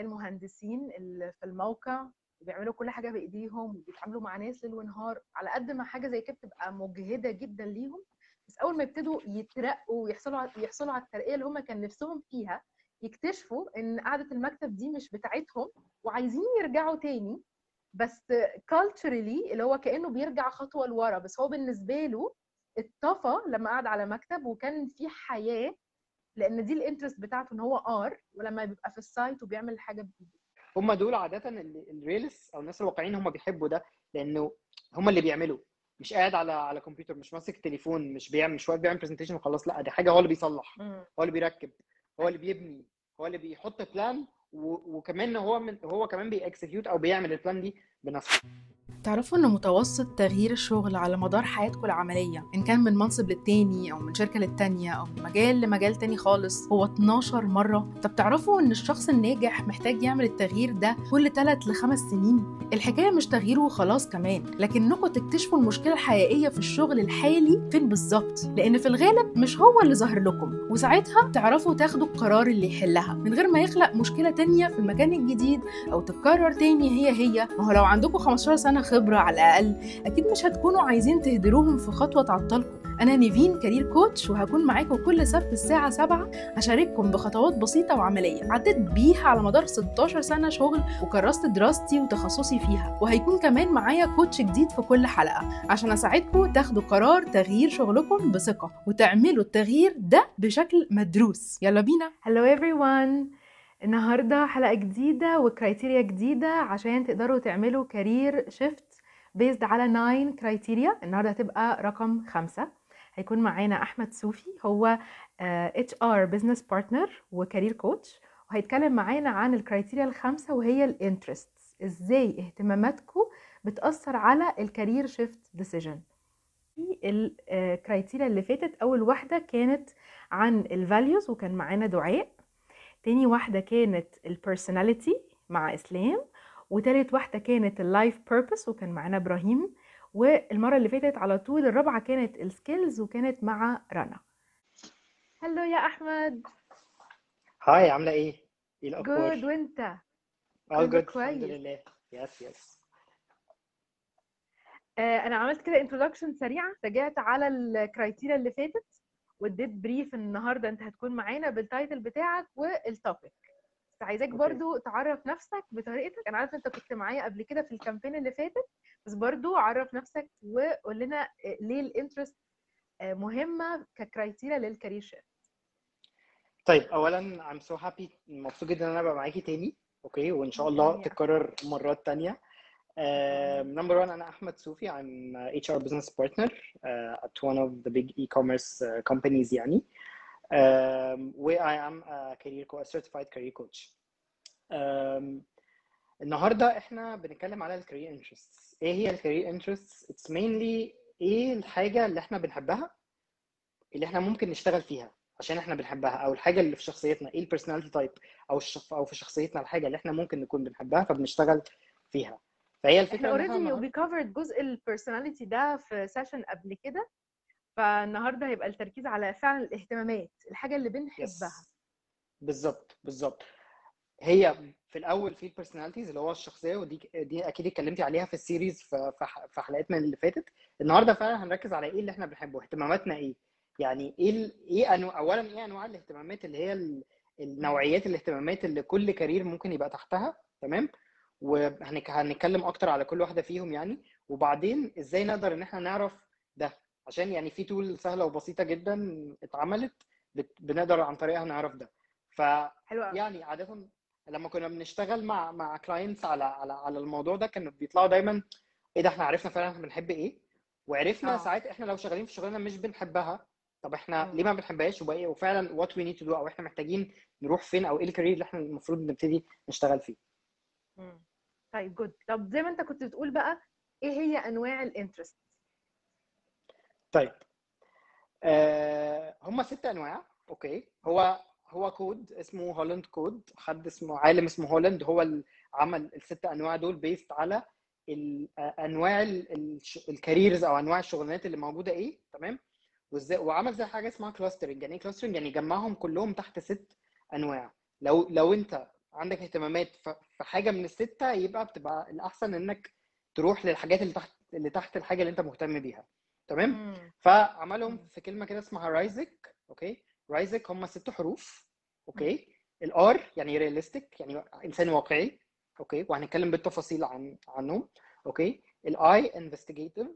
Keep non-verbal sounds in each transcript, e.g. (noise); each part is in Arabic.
زي المهندسين اللي في الموقع بيعملوا كل حاجة بإيديهم وبيتعاملوا مع ناس ليل ونهار على قد ما حاجة زي كده بتبقى مجهدة جدا ليهم بس أول ما يبتدوا يترقوا ويحصلوا يحصلوا على الترقية اللي هم كان نفسهم فيها يكتشفوا إن قعدة المكتب دي مش بتاعتهم وعايزين يرجعوا تاني بس culturally اللي هو كأنه بيرجع خطوة لورا بس هو بالنسبة له اتطفى لما قعد على مكتب وكان في حياة لأن دي ال interest بتاعته إن هو آر ولما بيبقى في ال site وبيعمل حاجة بإيده. هم دول عادة ال realists أو الناس الواقعيين هم بيحبوا ده لأنه هم اللي بيعملوا. مش قاعد على على كمبيوتر مش ماسك تليفون مش بيعمل مش واقف بيعمل presentation وخلاص لأ دي حاجة هو اللي بيصلح. هو اللي بيركب هو اللي بيبني هو اللي بيحط plan وكمان هو من هو كمان بي execute أو بيعمل ال plan دي بنفسه. تعرفوا إن متوسط تغيير الشغل على مدار حياتكم العملية إن كان من منصب للتاني أو من شركة للتانية أو من مجال لمجال تاني خالص هو 12 مرة. طب تعرفوا إن الشخص الناجح محتاج يعمل التغيير ده كل 3 ل 5 سنين؟ الحكاية مش تغييره وخلاص كمان لكنكم تكتشفوا المشكلة الحقيقية في الشغل الحالي فين بالظبط. لأن في الغالب مش هو اللي ظاهر لكم وساعتها تعرفوا تاخدوا القرار اللي يحلها من غير ما يخلق مشكلة تانية في المكان الجديد أو تتكرر تاني هي هي. ما هو لو عندكم 15 سنة خبرة على الأقل أكيد مش هتكونوا عايزين تهدروهم في خطوة تعطلكم. أنا نيفين career coach وهكون معاكم كل سبت الساعة 7 أشارككم بخطوات بسيطة وعملية عديت بيها على مدار 16 سنة شغل وكرست دراستي وتخصصي فيها. وهيكون كمان معايا coach جديد في كل حلقة عشان أساعدكم تاخدوا قرار تغيير شغلكم بثقة وتعملوا التغيير ده بشكل مدروس. يلا بينا. Hello everyone. النهارده حلقة جديدة و criteria جديدة عشان تقدروا تعملوا career shift based على 9 criteria النهارده هتبقى رقم خمسة. هيكون معانا أحمد صوفي هو HR business partner و career coach وهيتكلم معانا عن ال criteria الخامسة وهي ال interest إزاي اهتماماتكم بتأثر على ال career shift decision ال criteria اللي فاتت أول واحدة كانت عن ال values وكان معانا دعاء. تاني واحدة كانت ال personality مع إسلام وتالت واحدة كانت ال life purpose وكان معانا إبراهيم والمرة اللي فاتت على طول الرابعة كانت ال skills وكانت مع رنا hello يا أحمد hi عاملة إيه؟ إيه الأخبار؟ good all كله good الحمد. لله yes yes أنا عملت كده introduction سريعة رجعت على ال criteria اللي فاتت واديت brief النهارده انت هتكون معانا بال title بتاعك وال topic بس عايزاك. برضو تعرف نفسك بطريقتك. أنا عارفة أنت كنت معايا قبل كده في ال campaign اللي فاتت بس برضو عرف نفسك وقول لنا ليه ال interest مهمة ك criteria لل career shift طيب اولا I'm so happy مبسوط جدا إن أنا أبقى معاكي تاني okay؟ وإن شاء الله تتكرر مرات تانية. number 1 أنا أحمد صوفي. A HR business partner uh, at one of the big e-commerce uh, companies يعني. Um, و I am a career co- a certified career coach. Um, النهارده إحنا بنتكلم على ال career interests إيه هي ال career interests it's mainly إيه الحاجة اللي إحنا بنحبها اللي إحنا ممكن نشتغل فيها عشان إحنا بنحبها أو الحاجة اللي في شخصيتنا إيه ال personality type أو. أو في شخصيتنا الحاجة اللي إحنا ممكن نكون بنحبها فبنشتغل فيها. فهي الفكرة إحنا اوريدي وي كفرد جزء البيرسوناليتي ده في session قبل كده فالنهاردة هيبقى التركيز على فعلا الاهتمامات الحاجة اللي بنحبها. بالظبط بالظبط. هي في الأول في ال personalities اللي هو الشخصية ودي دي أكيد اتكلمتي عليها في ال series في حلقات من اللي فاتت. النهارده فعلا هنركز على إيه اللي إحنا بنحبه اهتماماتنا إيه؟ يعني إيه إيه انواع اولا إيه أنواع الاهتمامات اللي هي ال- النوعيات الاهتمامات اللي كل career ممكن يبقى تحتها؟ تمام؟ وهنتكلم أكتر على كل واحدة فيهم يعني. وبعدين إزاي نقدر إن إحنا نعرف ده؟ عشان يعني في tool سهلة وبسيطة جدا اتعملت بنقدر عن طريقها نعرف ده. ف يعني عادة لما كنا بنشتغل مع مع clients على على على الموضوع ده كانوا بيطلعوا دايما إيه ده إحنا عرفنا فعلا إحنا بنحب إيه. وعرفنا آه. ساعات إحنا لو شغالين في شغلانه مش بنحبها. طب إحنا مم. ليه ما بنحبهاش؟ وبقى إيه؟ وفعلا what we need to do أو إحنا محتاجين نروح فين؟ أو إيه ال career اللي إحنا المفروض نبتدي نشتغل فيه. مم. طيب good طب زي ما انت كنت بتقول بقى إيه هي انواع ال interest طيب. آه هم ست انواع. okay. هو هو كود اسمه Holland code حد اسمه عالم اسمه هولاند هو اللي عمل الست انواع دول based على آه، انواع ال careers أو أنواع الشغلانات اللي موجودة. إيه تمام. وإزاي وعمل زي حاجة اسمها clustering يعني إيه clustering يعني جمعهم كلهم تحت ست انواع. لو لو أنت عندك اهتمامات في حاجة من الستة يبقى بتبقى الأحسن إنك تروح للحاجات اللي تحت اللي تحت الحاجة اللي أنت مهتم بيها تمام؟ مم. فعملهم. في كلمة كده اسمها RIASEC okay؟ RIASEC هم ست حروف okay؟ ال R يعني realistic يعني إنسان واقعي okay؟ وهنتكلم بالتفاصيل عن عنهم okay؟ ال I investigative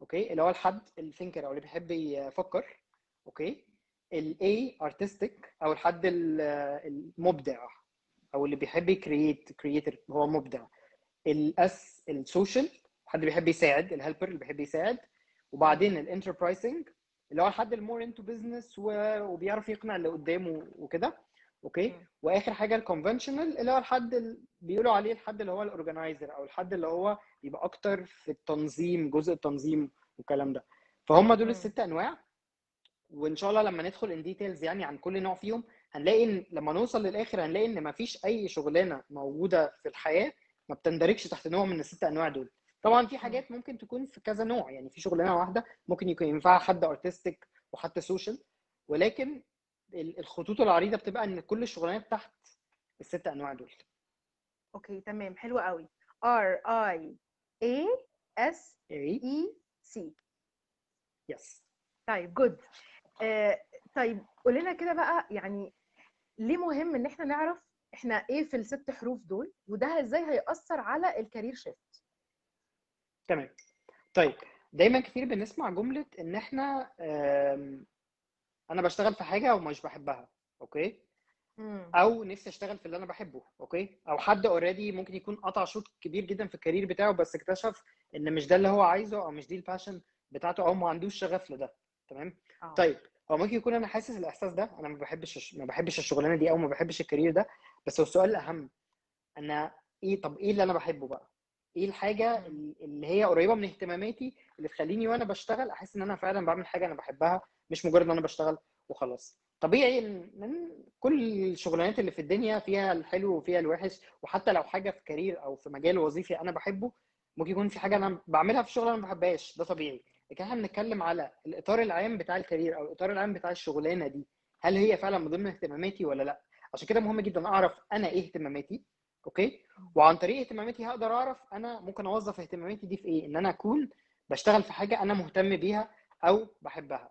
okay؟ اللي هو الحد ال thinker أو اللي بيحب يفكر okay؟ ال A artistic أو الحد ال- المبدع. أو اللي بيحب ي create creator هو مبدع. ال S ال social حد بيحب يساعد ال helper اللي بيحب يساعد. وبعدين ال enterprising اللي هو الحد ال more into business وبيعرف يقنع اللي قدامه وكده. okay. وآخر حاجة ال conventional اللي هو الحد اللي بيقولوا عليه الحد اللي هو ال organizer أو الحد اللي هو بيبقى أكتر في التنظيم جزء التنظيم والكلام ده. فهم دول. الست أنواع. وإن شاء الله لما ندخل in details يعني عن كل نوع فيهم هنلاقي إن لما نوصل للآخر هنلاقي إن مفيش أي شغلانة موجودة في الحياة ما بتندرجش تحت نوع من الست أنواع دول. طبعا في حاجات ممكن تكون في كذا نوع يعني في شغلانة واحدة ممكن يكون ينفع حد artistic وحتى social ولكن ال- الخطوط العريضة بتبقى إن كل الشغلانات تحت الست أنواع دول. okay تمام. حلو قوي. R I A S A S E C. yes طيب good آه طيب قول لنا كده بقى يعني ليه مهم إن إحنا نعرف إحنا إيه في الست حروف دول وده إزاي هيأثر على ال career shift تمام. طيب دايما كتير بنسمع جملة إن إحنا أنا بشتغل في حاجة ومش بحبها okay؟ أو نفسي أشتغل في اللي أنا بحبه okay؟ أو حد already ممكن يكون قطع شوط كبير جدا في ال career بتاعه بس اكتشف إن مش ده اللي هو عايزه أو مش دي ال passion بتاعته أو ما عندوش شغف لده تمام؟ آه. طيب هو ممكن يكون أنا حاسس الإحساس ده أنا ما بحبش ما بحبش الشغلانة دي أو ما بحبش ال career ده بس هو السؤال الأهم. أنا إيه طب إيه اللي أنا بحبه بقى؟ إيه الحاجة. اللي هي قريبة من اهتماماتي اللي تخليني وأنا بشتغل أحس إن أنا فعلا بعمل حاجة أنا بحبها مش مجرد إن أنا بشتغل وخلاص. طبيعي ان كل الشغلانات اللي في الدنيا فيها الحلو وفيها الوحش وحتى لو حاجة في career أو في مجال وظيفي أنا بحبه ممكن يكون في حاجة أنا بعملها في الشغل أنا ما بحبهاش. ده طبيعي. لكن إحنا بنتكلم على الإطار العام بتاع ال career أو الإطار العام بتاع الشغلانة دي هل هي فعلا من ضمن اهتماماتي ولا لأ؟ عشان كده مهم جدا أعرف أنا إيه اهتماماتي okay؟ وعن طريق اهتماماتي هقدر أعرف أنا ممكن أوظف اهتماماتي دي في إيه؟ إن أنا اكون بشتغل في حاجة أنا مهتم بيها أو بحبها.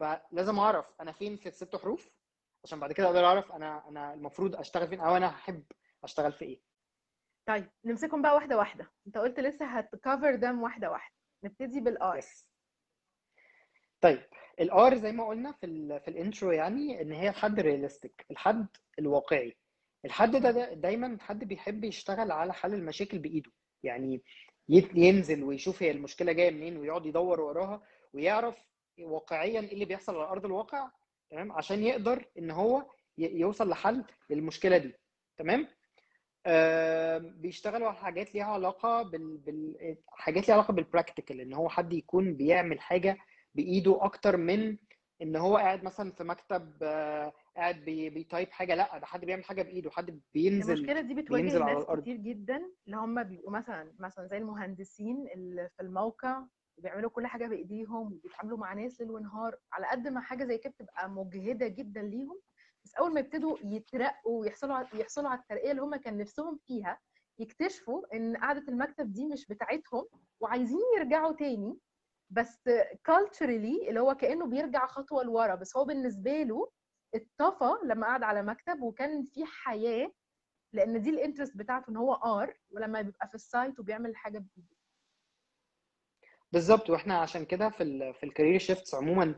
فلازم أعرف أنا فين في الست حروف عشان بعد كده أقدر أعرف أنا أنا المفروض أشتغل فين أو أنا هحب أشتغل في إيه. طيب نمسكهم بقى واحدة واحدة. أنت قلت لسه هتتكفردم واحدة واحدة. نبتدي بال R yes طيب ال R زي ما قلنا في ال في ال intro يعني إن هي الحد ال realistic الحد الواقعي. الحد ده, ده دايما حد بيحب يشتغل على حل المشاكل بإيده. يعني ينزل ويشوف هي المشكلة جاية منين ويقعد يدور وراها ويعرف واقعيا إيه اللي بيحصل على أرض الواقع تمام؟ عشان يقدر إن هو يوصل لحل للمشكلة دي تمام؟ بيشتغلوا على حاجات ليها علاقة بال... بال... حاجات ليها علاقة بال practical إن هو حد يكون بيعمل حاجة بإيده أكتر من إن هو قاعد مثلا في مكتب آه، قاعد بي... بي type حاجة لأ ده حد بيعمل حاجة بإيده حد بينزل المشكلة دي بتواجه ناس كتير جدا اللي هم بيبقوا مثلا مثلا زي المهندسين اللي في الموقع بيعملوا كل حاجة بإيديهم وبيتعاملوا مع ناس ليل ونهار على قد ما حاجة زي كده بتبقى مجهدة جدا ليهم بس أول ما يبتدوا يترقوا ويحصلوا يحصلوا على الترقية اللي هم كان نفسهم فيها يكتشفوا إن قعدة المكتب دي مش بتاعتهم وعايزين يرجعوا تاني بس culturally اللي هو كأنه بيرجع خطوة لورا. بس هو بالنسبة له اتطفى لما قعد على مكتب وكان في حياة لأن دي ال interest بتاعته إن هو R ولما بيبقى في ال site وبيعمل حاجة بإيده. بالظبط. وإحنا عشان كده في ال في ال career shifts عموما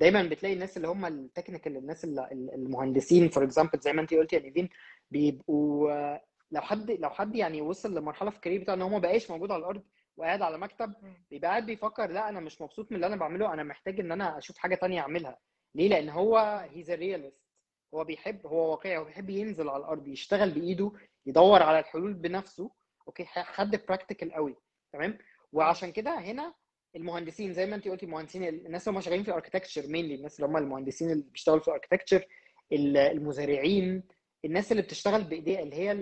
دايما بتلاقي الناس اللي هم ال technical الناس المهندسين for example زي ما انت قلتي يا نيفين بيبقوا لو حد لو حد يعني وصل لمرحلة في ال career بتاعه إن هو ما بقاش موجود على الأرض وقاعد على مكتب بيبقى قاعد بيفكر لا أنا مش مبسوط من اللي أنا بعمله أنا محتاج إن أنا أشوف حاجة تانية أعملها. ليه؟ لأن هو he's realist هو بيحب هو واقعي هو بيحب ينزل على الأرض يشتغل بإيده يدور على الحلول بنفسه. okay حد practical قوي. تمام؟ وعشان كده هنا المهندسين زي ما انت قلتي المهندسين الناس اللي هم شغالين في ال architecture mainly الناس اللي هم المهندسين اللي بيشتغلوا في ال architecture المزارعين الناس اللي بتشتغل بإيديها اللي هي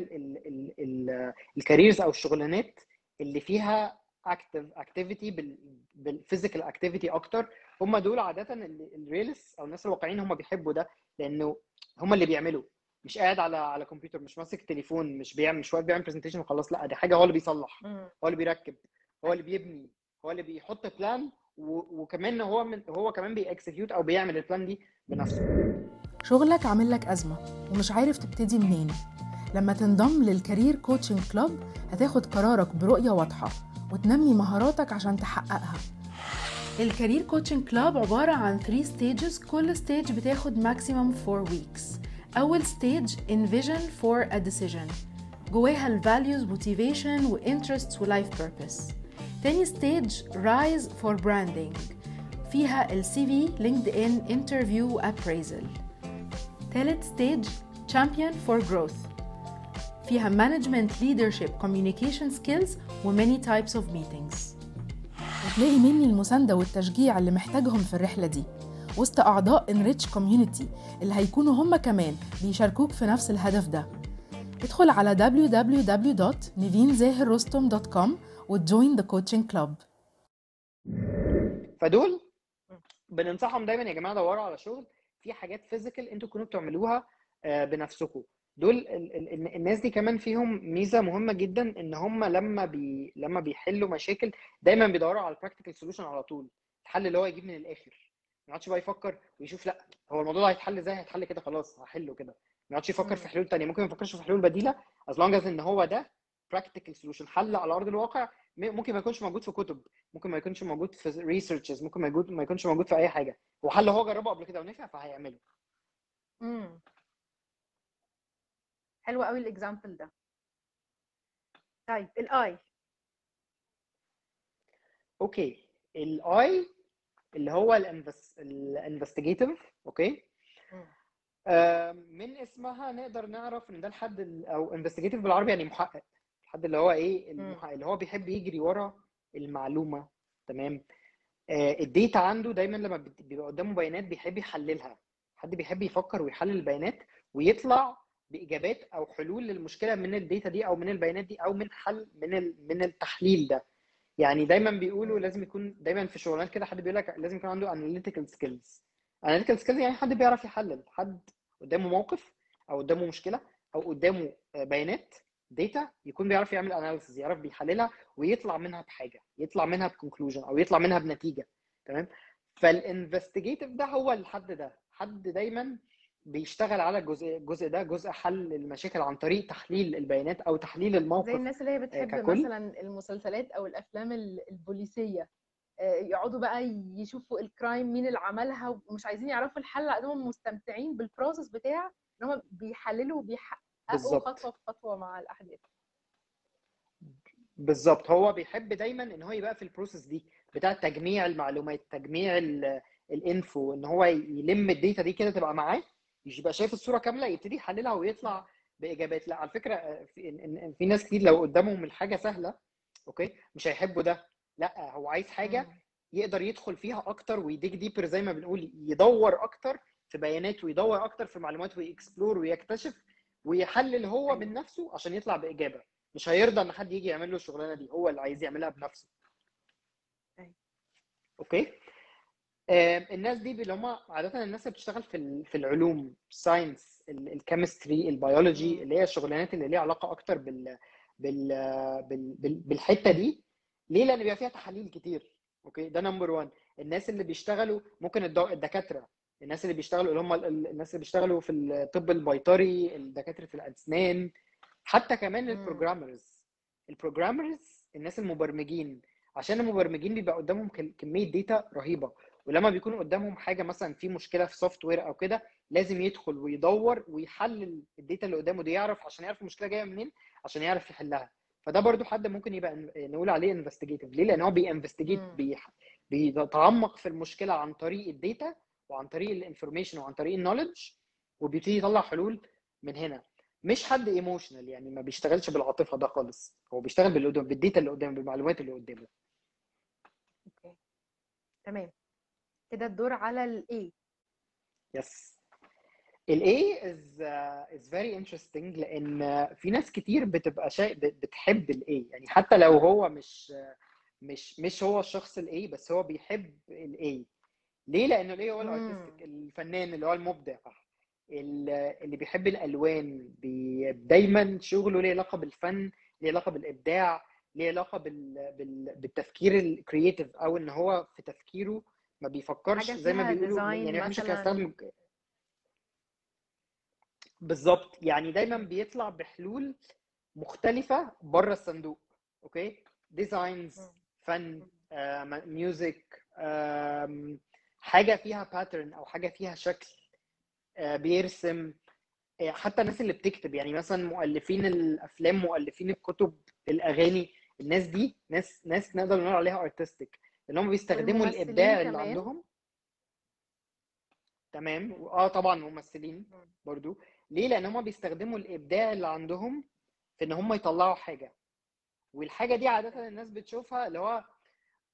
ال careers أو الشغلانات اللي فيها active activity بال physical activity أكتر. هم دول عادة ال realistic أو الناس الواقعيين هم بيحبوا ده لأنه هم اللي بيعملوا. مش قاعد على على كمبيوتر مش ماسك تليفون مش بيعمل مش واقف بيعمل presentation وخلاص لأ دي حاجة هو اللي بيصلح. هو اللي بيركب هو اللي بيبني. هو اللي بيحط plan وكمان هو من هو كمان بي execute أو بيعمل ال plan دي بنفسه. شغلك عامل لك أزمة ومش عارف تبتدي منين. لما تنضم لل career coaching club هتاخد قرارك برؤية واضحة وتنمي مهاراتك عشان تحققها. ال career coaching club عبارة عن 3 stages كل stage بتاخد maximum 4 weeks أول stage envision for a decision. جواها ال values motivation و interests و life purpose تاني stage rise for branding. فيها ال CV LinkedIn interview و appraisal تالت stage champion for growth. فيها management leadership communication skills و many types of meetings. وتلاقي مني المساندة والتشجيع اللي محتاجهم في الرحلة دي. وسط أعضاء Enrich Community اللي هيكونوا هم كمان بيشاركوك في نفس الهدف ده. ادخل على www.nivinzahirrostom.com وتجوين the coaching club. فدول بننصحهم دايما يا جماعة دوروا على شغل. في حاجات physical أنتوا تكونوا بتعملوها آه، بنفسكم دول ال- ال- ال- الناس دي كمان فيهم ميزة مهمة جدا إن هم لما بي لما بيحلوا مشاكل دايما بيدوروا على ال practical solution على طول. الحل اللي هو يجيب من الآخر. ما يقعدش بقى يفكر ويشوف لأ هو الموضوع ده هيتحل إزاي؟ هيتحل كده خلاص هحله كده. ما يقعدش يفكر في. حلول تانية. ممكن ما يفكرش في حلول بديلة as long as إن هو ده practical solution حل على أرض الواقع ممكن ما يكونش موجود في كتب ممكن ما يكونش موجود في researches ممكن ما يكون- ما يكونش موجود في أي حاجة. هو حل هو جربه قبل كده ونفع فهيعمله. مم. حلو قوي ال example ده. طيب ال I okay. ال I اللي هو ال investigative okay؟ آم، من اسمها نقدر نعرف إن ده الحد ال- أو investigative بالعربي يعني محقق. الحد اللي هو إيه اللي هو بيحب يجري ورا المعلومة. تمام؟ آه، ال data عنده دايما لما بيبقى قدامه بيانات بيحب يحللها. حد بيحب يفكر ويحلل البيانات ويطلع بإجابات أو حلول للمشكلة من ال data دي أو من البيانات دي أو من حل من ال- من التحليل ده. يعني دايما بيقولوا لازم يكون دايما في شغلانات كده حد بيقول لك لازم يكون عنده analytical skills. analytical skills يعني حد بيعرف يحلل. حد قدامه موقف أو قدامه مشكلة أو قدامه آه، بيانات data يكون بيعرف يعمل analysis يعرف بيحللها ويطلع منها بحاجة يطلع منها ب conclusion أو يطلع منها بنتيجة. تمام؟ فال investigative ده هو الحد ده. حد دايما بيشتغل على الجزء الجزء ده جزء حل المشاكل عن طريق تحليل البيانات أو تحليل زي الموقف الناس اللي هي بتحب ككل. مثلا المسلسلات أو الأفلام ال- البوليسية. آه، يقعدوا بقى يشوفوا ال crime مين اللي عملها ومش عايزين يعرفوا الحل على قد ما هم مستمتعين بال process بتاع إن هم بيحللوا وبيحققوا بالظبط. خطوة بخطوه مع الأحداث بالظبط هو بيحب دايما إن هو يبقى في ال process دي بتاع تجميع المعلومات تجميع ال- ال info إن هو يلم ال data دي كده تبقى معاه يبقى شايف الصورة كاملة يبتدي يحللها ويطلع بإجابات لا على فكرة في, في ناس كتير لو قدامهم الحاجة سهلة okay مش هيحبوا ده لا هو عايز حاجة. يقدر يدخل فيها أكتر ويديك deeper زي ما بنقول يدور أكتر في بيانات ويدور أكتر في معلومات وي explore ويكتشف ويحلل هو من نفسه عشان يطلع بإجابة. مش هيرضى إن حد يجي يعمل له الشغلانة دي هو اللي عايز يعملها بنفسه. أيوة. okay؟ الناس دي اللي هم عادة الناس اللي بتشتغل في في العلوم ال science ال chemistry ال biology. اللي هي الشغلانات اللي ليها علاقة أكتر بال بال بال بال- بالحتة دي. ليه؟ لأن بيبقى فيها تحاليل كتير. okay؟ ده number 1 الناس اللي بيشتغلوا ممكن الدكاترة. الناس اللي بيشتغلوا اللي هم ال- ال- الناس اللي بيشتغلوا في الطب البيطري الدكاترة الأسنان حتى كمان. ال programmers ال programmers الناس المبرمجين عشان المبرمجين بيبقى قدامهم كمية data رهيبة. ولما بيكون قدامهم حاجة مثلا في مشكلة في software أو كده لازم يدخل ويدور ويحلل ال data اللي قدامه دي يعرف عشان يعرف المشكلة جاية منين عشان يعرف يحلها. فده برضو حد ممكن يبقى نقول عليه investigative ليه؟ لأن هو بي investigate بيتعمق في المشكلة عن طريق ال data وعن طريق ال information وعن طريق ال knowledge وبيبتدي يطلع حلول من هنا. مش حد emotional يعني ما بيشتغلش بالعاطفة ده خالص. هو بيشتغل باللي قدامه بال data اللي قدامه بالمعلومات اللي قدامه. okay. تمام. كده الدور على ال A yes ال A is uh, is very interesting لأن في ناس كتير بتبقى شيء بتحب ال A. يعني حتى لو هو مش مش مش هو الشخص ال A بس هو بيحب ال A. ليه؟ لأنه ال A هو. ال artistic الفنان اللي هو المبدع اللي بيحب الألوان بي دايما شغله ليه علاقة بالفن ليه علاقة بالإبداع ليه علاقة بال... بال... بالتفكير ال creative أو إن هو في تفكيره ما بيفكرش زي ما بيقولوا يعني مش. هستخدم بالظبط يعني دايما بيطلع بحلول مختلفة بره الصندوق okay designs. فن music حاجة فيها pattern أو حاجة فيها شكل آه، بيرسم آه، حتى الناس اللي بتكتب يعني مثلا مؤلفين الأفلام مؤلفين الكتب الأغاني الناس دي ناس ناس نقدر نقول عليها artistic لأن هم بيستخدموا الإبداع اللي. عندهم تمام آه طبعا ممثلين مم. برضو ليه لأن هم بيستخدموا الإبداع اللي عندهم في إن هم يطلعوا حاجة والحاجة دي عادة الناس بتشوفها اللي هو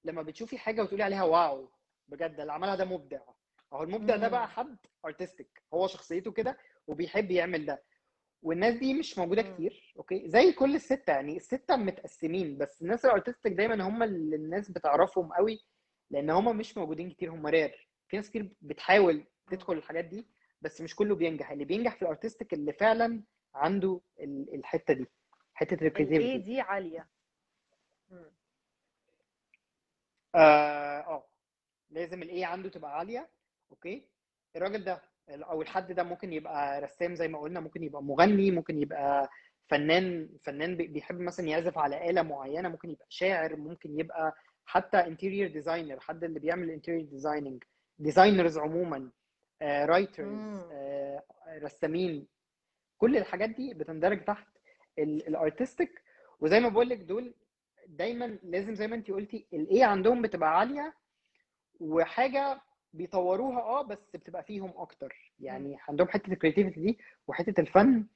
لما بتشوفي حاجة وتقولي عليها wow بجد اللي عملها ده مبدع. اهو المبدع ده بقى. حد artistic هو شخصيته كده وبيحب يعمل ده. والناس دي مش موجودة. كتير okay؟ زي كل الستة يعني الستة متقسمين بس الناس ال artistic دايما هم اللي الناس بتعرفهم قوي لأن هم مش موجودين كتير هم rare في ناس كتير بتحاول تدخل الحاجات دي بس مش كله بينجح. اللي بينجح في ال artistic اللي فعلا عنده ال- الحتة دي حتة ال creativity دي. عالية. آه آه. لازم ال A عنده تبقى عالية okay؟ الراجل ده أو الحد ده ممكن يبقى رسام زي ما قلنا ممكن يبقى مغني ممكن يبقى فنان فنان بي- بيحب مثلا يعزف على آلة معينة ممكن يبقى شاعر ممكن يبقى حتى interior designer حد اللي بيعمل interior designing designers عموما writers مم. رسامين. كل الحاجات دي بتندرج تحت ال artistic وزي ما بقول لك دول دايما لازم زي ما انت قلتي ال A عندهم بتبقى عالية وحاجة بيطوروها آه بس بتبقى فيهم أكتر. يعني عندهم حتة creativity دي وحتة الفن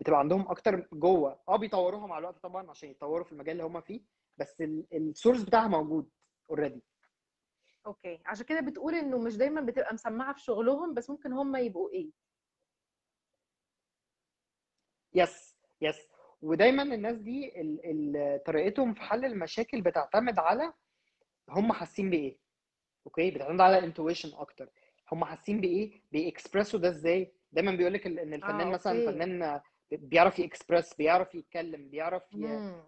بتبقى عندهم أكتر جوه. آه بيطوروها مع الوقت طبعا عشان يتطوروا في المجال اللي هم فيه بس ال source بتاعها موجود already okay. عشان كده بتقول إنه مش دايما بتبقى مسمعة في شغلهم بس ممكن هم يبقوا إيه؟ yes yes ودايما الناس دي ال- ال- طريقتهم في حل المشاكل بتعتمد على هم حاسين بإيه. okay؟ بتعتمد على ال intuition أكتر. هم حاسين بإيه؟ بيكسبرسوا ده إزاي؟ دايما بيقول لك إن الفنان آه، مثلا okay. فنان بيعرف يكسبرس بيعرف يتكلم بيعرف.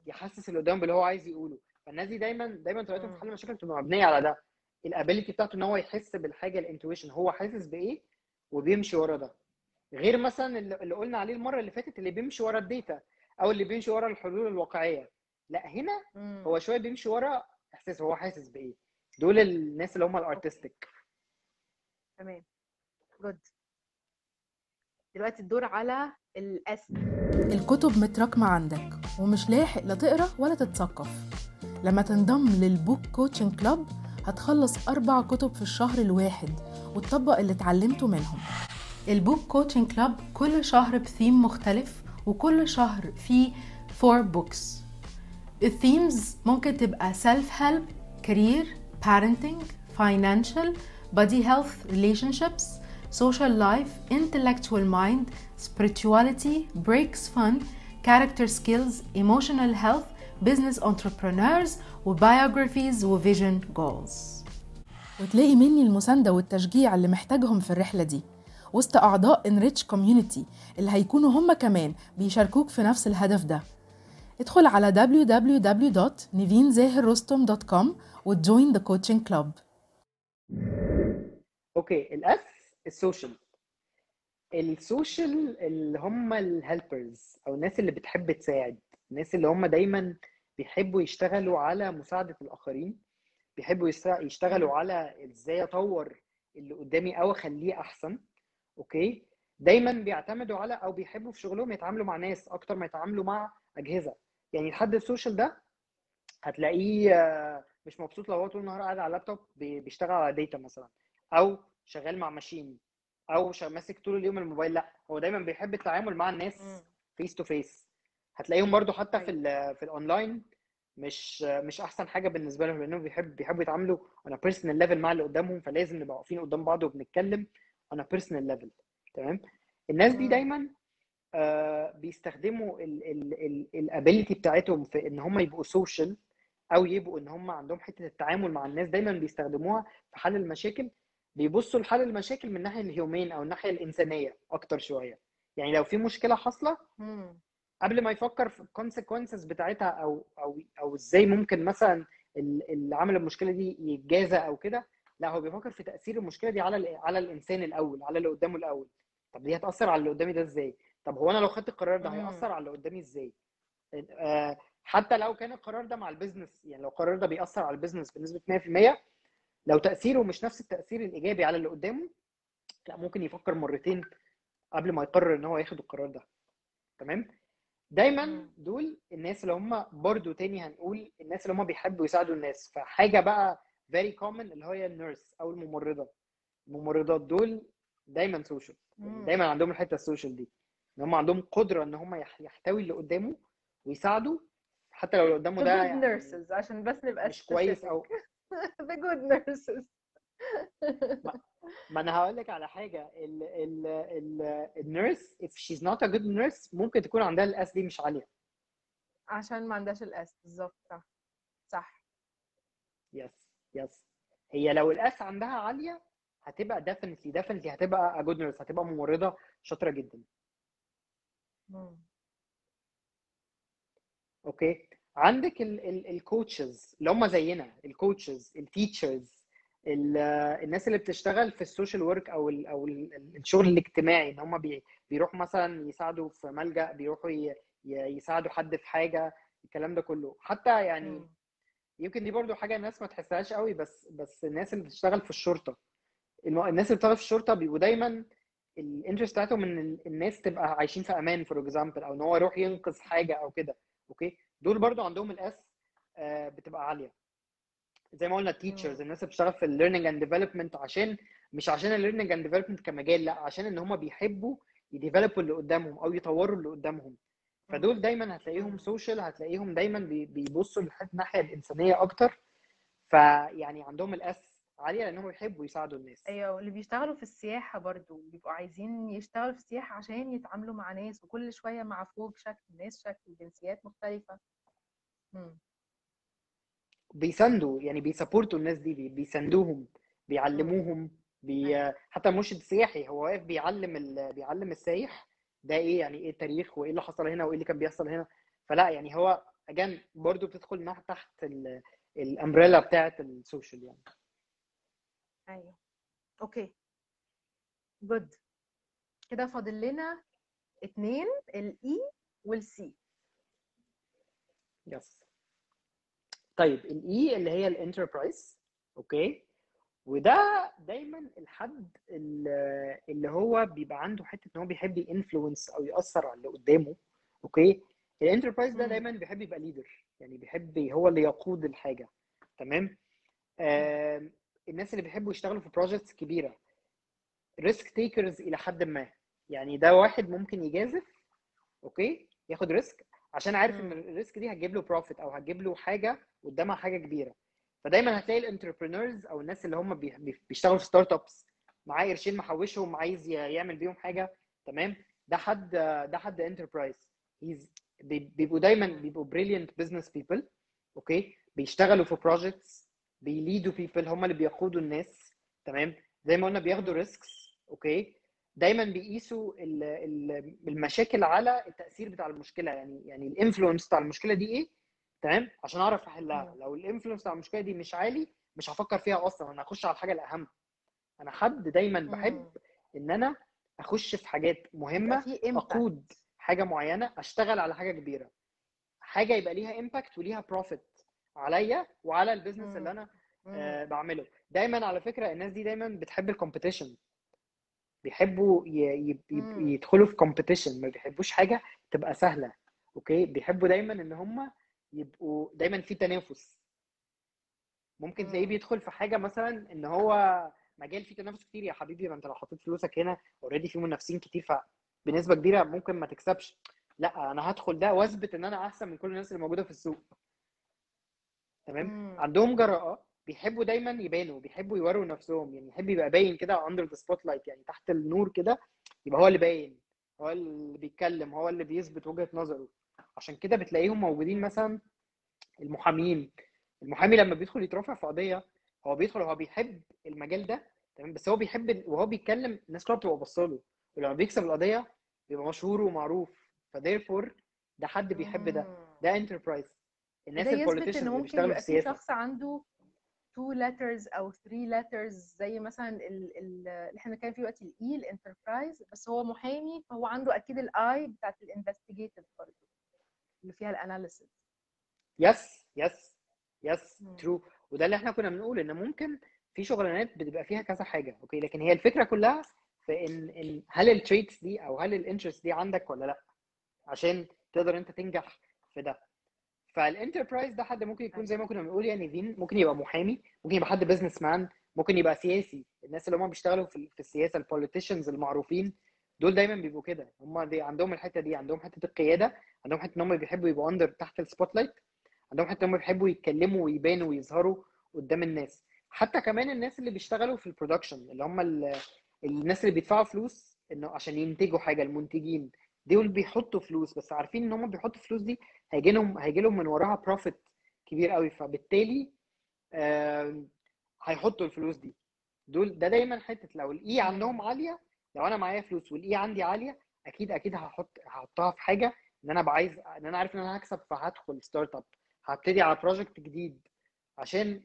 يحسس اللي قدامه باللي هو عايز يقوله. فالناس دي دايما دايما طريقتهم. في حل المشاكل بتبقى مبنية على ده. ال ability بتاعته إن هو يحس بالحاجة ال intuition هو حاسس بإيه؟ وبيمشي ورا ده. غير مثلا اللي قلنا عليه المرة اللي فاتت اللي بيمشي ورا ال data أو اللي بيمشي ورا الحلول الواقعية. لا هنا. هو شوية بيمشي ورا إحساس. هو حاسس بإيه؟ دول الناس اللي هم ال artistic تمام. good دلوقتي الدور على ال S الكتب متراكمة عندك ومش لاحق لا تقرأ ولا تتثقف. لما تنضم لل book coaching club هتخلص أربع كتب في الشهر الواحد وتطبق اللي اتعلمته منهم. ال book coaching club كل شهر بثيم مختلف وكل شهر فيه فور بوكس الثيمز ممكن تبقى self help career parenting financial body health relationships social life intellectual mind spirituality breaks fun character skills emotional health business entrepreneurs وbiographies وvision goals وتلاقي مني المساندة والتشجيع اللي محتاجهم في الرحلة دي وسط أعضاء Enrich Community اللي هيكونوا هم كمان بيشاركوك في نفس الهدف ده ادخل على www.nivinzahirrostom.com وت join the coaching club. okay ال S ال social ال social اللي هم ال helpers أو الناس اللي بتحب تساعد. الناس اللي هم دايما بيحبوا يشتغلوا على مساعدة الآخرين بيحبوا يشتغلوا على إزاي أطور اللي قدامي أو أخليه أحسن. okay دايما بيعتمدوا على أو بيحبوا في شغلهم يتعاملوا مع ناس أكتر ما يتعاملوا مع أجهزة. يعني الحد ال social ده هتلاقيه آه، مش مبسوط لو هو طول النهار قاعد على اللابتوب بي- بيشتغل على data مثلا أو شغال مع machine أو ماسك طول اليوم الموبايل لأ هو دايما بيحب التعامل مع الناس. face to face هتلاقيهم برضو حتى في أيوة. ال في الاونلاين مش مش أحسن حاجة بالنسبة لهم لأنهم بيحب بيحبوا يتعاملوا a personal level مع اللي قدامهم فلازم نبقى واقفين قدام بعض وبنتكلم a personal level تمام الناس دي. دايما آه، بيستخدموا ال ability بتاعتهم في إن هم يبقوا social أو يبقوا إن هم عندهم حتة التعامل مع الناس دايما بيستخدموها في حل المشاكل بيبصوا لحل المشاكل من الناحيه ال human أو الناحية الإنسانية أكتر شوية يعني لو في مشكلة حاصلة. قبل ما يفكر في ال consequences بتاعتها أو أو أو إزاي ممكن مثلا ال- اللي عمل المشكلة دي يتجازى أو كده لا هو بيفكر في تأثير المشكلة دي على على الإنسان الأول على اللي قدامه الأول طب دي هتأثر على اللي قدامي ده إزاي طب هو أنا لو خدت القرار ده. هيأثر على اللي قدامي إزاي آه، حتى لو كان القرار ده مع ال business يعني لو القرار ده بيأثر على ال business بنسبة 100% لو تأثيره مش نفس التأثير الإيجابي على اللي قدامه لا ممكن يفكر مرتين قبل ما يقرر إن هو ياخد القرار ده. تمام؟ دايما. دول الناس اللي هم برضو تاني هنقول الناس اللي هم بيحبوا يساعدوا الناس. فحاجة بقى very common اللي هي ال nurse أو الممرضة. الممرضات دول دايما social مم. دايما عندهم الحتة ال social دي. إن هم عندهم قدرة إن هم يح- يحتوي اللي قدامه ويساعدوا حتى لو اللي قدامه ده good يعني nurses عشان بس نبقى مش كويس. أو (laughs) The good nurses. ما أنا هقول لك على حاجة. ال ال ال ال nurse if she's not a good nurse ممكن تكون عندها ال S دي مش عالية. عشان ما عندهاش ال S. بالظبط. صح. صح. yes yes هي لو ال S عندها عالية هتبقى definitely definitely هتبقى a good nurse. هتبقى ممرضة شاطرة جدا. مم. okay؟ عندك ال coaches اللي هم زينا ال coaches ال teachers الناس اللي بتشتغل في ال social work أو ال أو ال الشغل الاجتماعي إن هم بي بيروحوا مثلا يساعدوا في ملجأ بيروحوا يساعدوا حد في حاجة الكلام ده كله. حتى يعني. يمكن دي برضو حاجة الناس ما تحسهاش قوي بس بس الناس اللي بتشتغل في الشرطة. الناس اللي بتشتغل في الشرطة بيبقوا دايما ال interest بتاعتهم إن ال- الناس تبقى عايشين في أمان for example أو إن هو يروح ينقذ حاجة أو كده. okay؟ دول برضو عندهم ال S آه، بتبقى عالية. زي ما قلنا ال teachers. الناس اللي بتشتغل في ال learning and development عشان مش عشان ال learning and development كمجال لا عشان إن هم بيحبوا ي develop وا اللي قدامهم أو يطوروا اللي قدامهم. فدول دايما هتلاقيهم. social هتلاقيهم دايما بي- بيبصوا للحته الناحيه الإنسانية أكتر. فيعني عندهم ال S عاليه لأنهم يحبوا يساعدوا الناس أيوه واللي بيشتغلوا في السياحة برضو بيبقوا عايزين يشتغلوا في السياحة عشان يتعاملوا مع ناس وكل شوية مع فوق شكل ناس شكل جنسيات مختلفة مم. بيساندوا يعني بي support وا الناس دي بي- بيساندوهم بيعلموهم بي... أيوة. حتى المرشد السياحي هو واقف بيعلم ال... بيعلم السايح ده إيه يعني إيه التاريخ وإيه اللي حصل هنا وإيه اللي كان بيحصل هنا فلا يعني هو again برضو بتدخل تحت ال... ال umbrella بتاعت ال social يعني أيوه. okay. good كده فاضل لنا اتنين ال E وال C yes طيب ال E اللي هي ال enterprise okay. وده دايما الحد اللي هو بيبقى عنده حتة إن هو بيحب ي influence أو يأثر على اللي قدامه okay. ال enterprise ده. دايما بيحب يبقى leader يعني بيحب هو اللي يقود الحاجة تمام؟ الناس اللي بيحبوا يشتغلوا في projects كبيرة. risk takers إلى حد ما. يعني ده واحد ممكن يجازف okay؟ ياخد risk عشان عارف إن. ال risk دي هتجيب له profit أو هتجيب له حاجة قدامها حاجة كبيرة. فدايما هتلاقي ال entrepreneurs أو الناس اللي هم بي- بي- بيشتغلوا في startups معاه قرشين محوشهم عايز يعمل بيهم حاجة تمام؟ ده حد ده حد enterprise بيبقوا دايما بيبقوا brilliant business people okay؟ بيشتغلوا في projects بي lead وا people هم اللي بيقودوا الناس تمام؟ زي ما قلنا بياخدوا risks okay دايما بيقيسوا ال- ال- المشاكل على التأثير بتاع المشكلة يعني يعني ال influence بتاع المشكلة دي إيه؟ تمام؟ عشان أعرف أحلها. لو ال influence بتاع المشكلة دي مش عالي مش هفكر فيها أصلا أنا هخش على الحاجة الأهم. أنا حد دايما بحب. إن أنا أخش في حاجات مهمة. أقود حاجة معينة أشتغل على حاجة كبيرة. حاجة يبقى ليها impact وليها profit عليا وعلى ال business. اللي أنا. آه بعمله. دايما على فكرة الناس دي دايما بتحب ال competition بيحبوا. يدخلوا في competition ما بيحبوش حاجة تبقى سهلة. okay؟ بيحبوا دايما إن هم يبقوا دايما في تنافس. ممكن تلاقيه. بيدخل في حاجة مثلا إن هو مجال فيه تنافس كتير. يا حبيبي ما أنت لو حطيت فلوسك هنا already في منافسين كتير فبنسبة كبيرة ممكن ما تكسبش. لأ أنا هدخل ده وأثبت إن أنا أحسن من كل الناس اللي موجودة في السوق. تمام؟ مم. عندهم جراءة بيحبوا دايما يبانوا بيحبوا يوروا نفسهم يعني يحب يبقى باين كده under the spotlight يعني تحت النور كده يبقى هو اللي باين هو اللي بيتكلم هو اللي بيثبت وجهة نظره. عشان كده بتلاقيهم موجودين مثلا المحامين. المحامي لما بيدخل يترافع في قضية هو بيدخل هو بيحب المجال ده تمام؟ بس هو بيحب وهو بيتكلم الناس كلها بتبقى باصة له. ولما بيكسب القضية بيبقى مشهور ومعروف. ف therefore ده حد بيحب ده. ده enterprise الناس ده يثبت إن ممكن في شخص عنده two letters أو three letters زي مثلا ال- ال- اللي إحنا بنتكلم فيه دلوقتي ال E ال enterprise بس هو محامي فهو عنده أكيد ال I بتاعت ال investigative برضه اللي فيها ال analysis yes yes yes. true وده اللي إحنا كنا بنقول إن ممكن في شغلانات بتبقى فيها كذا حاجة okay لكن هي الفكرة كلها في إن ان هل ال traits دي أو هل ال interest دي عندك ولا لأ؟ عشان تقدر أنت تنجح في ده. فال enterprise ده حد ممكن يكون زي ما كنا بنقول يعني then ممكن يبقى محامي ممكن يبقى حد businessman ممكن يبقى سياسي. الناس اللي هم بيشتغلوا في في السياسة ال politicians المعروفين دول دايما بيبقوا كده. هم دي عندهم الحتة دي عندهم حتة القيادة عندهم حتة إن هم بيحبوا يبقوا under تحت ال spotlight عندهم حتة إن هم بيحبوا يتكلموا ويبانوا ويظهروا قدام الناس. حتى كمان الناس اللي بيشتغلوا في ال production اللي هم ال- الناس اللي بيدفعوا فلوس إنه عشان ينتجوا حاجة المنتجين. دول بيحطوا فلوس بس عارفين إن هم بيحطوا فلوس دي هيجي لهم هيجي لهم من وراها profit كبير قوي فبالتالي آم، هيحطوا الفلوس دي. دول ده دايما حتة لو ال E عندهم عالية لو أنا معايا فلوس وال E عندي عالية أكيد أكيد هحط هحطها في حاجة إن أنا عايز إن أنا عارف إن أنا هكسب فهدخل startup هبتدي على project جديد عشان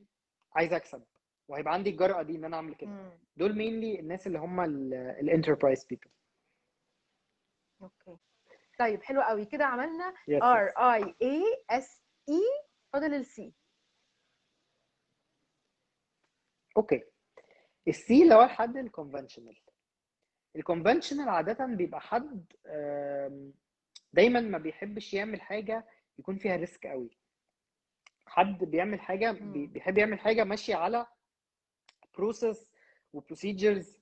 عايز أكسب وهيبقى عندي الجرأة دي إن أنا أعمل كده. دول mainly الناس اللي هم ال enterprise people okay. طيب حلو قوي كده عملنا R. I A S E فاضل ال C okay. ال C اللي هو الحد ال conventional ال conventional عادة بيبقى حد دايما ما بيحبش يعمل حاجة يكون فيها risk قوي حد بيعمل مم. بيحب يعمل حاجة ماشية على process و procedures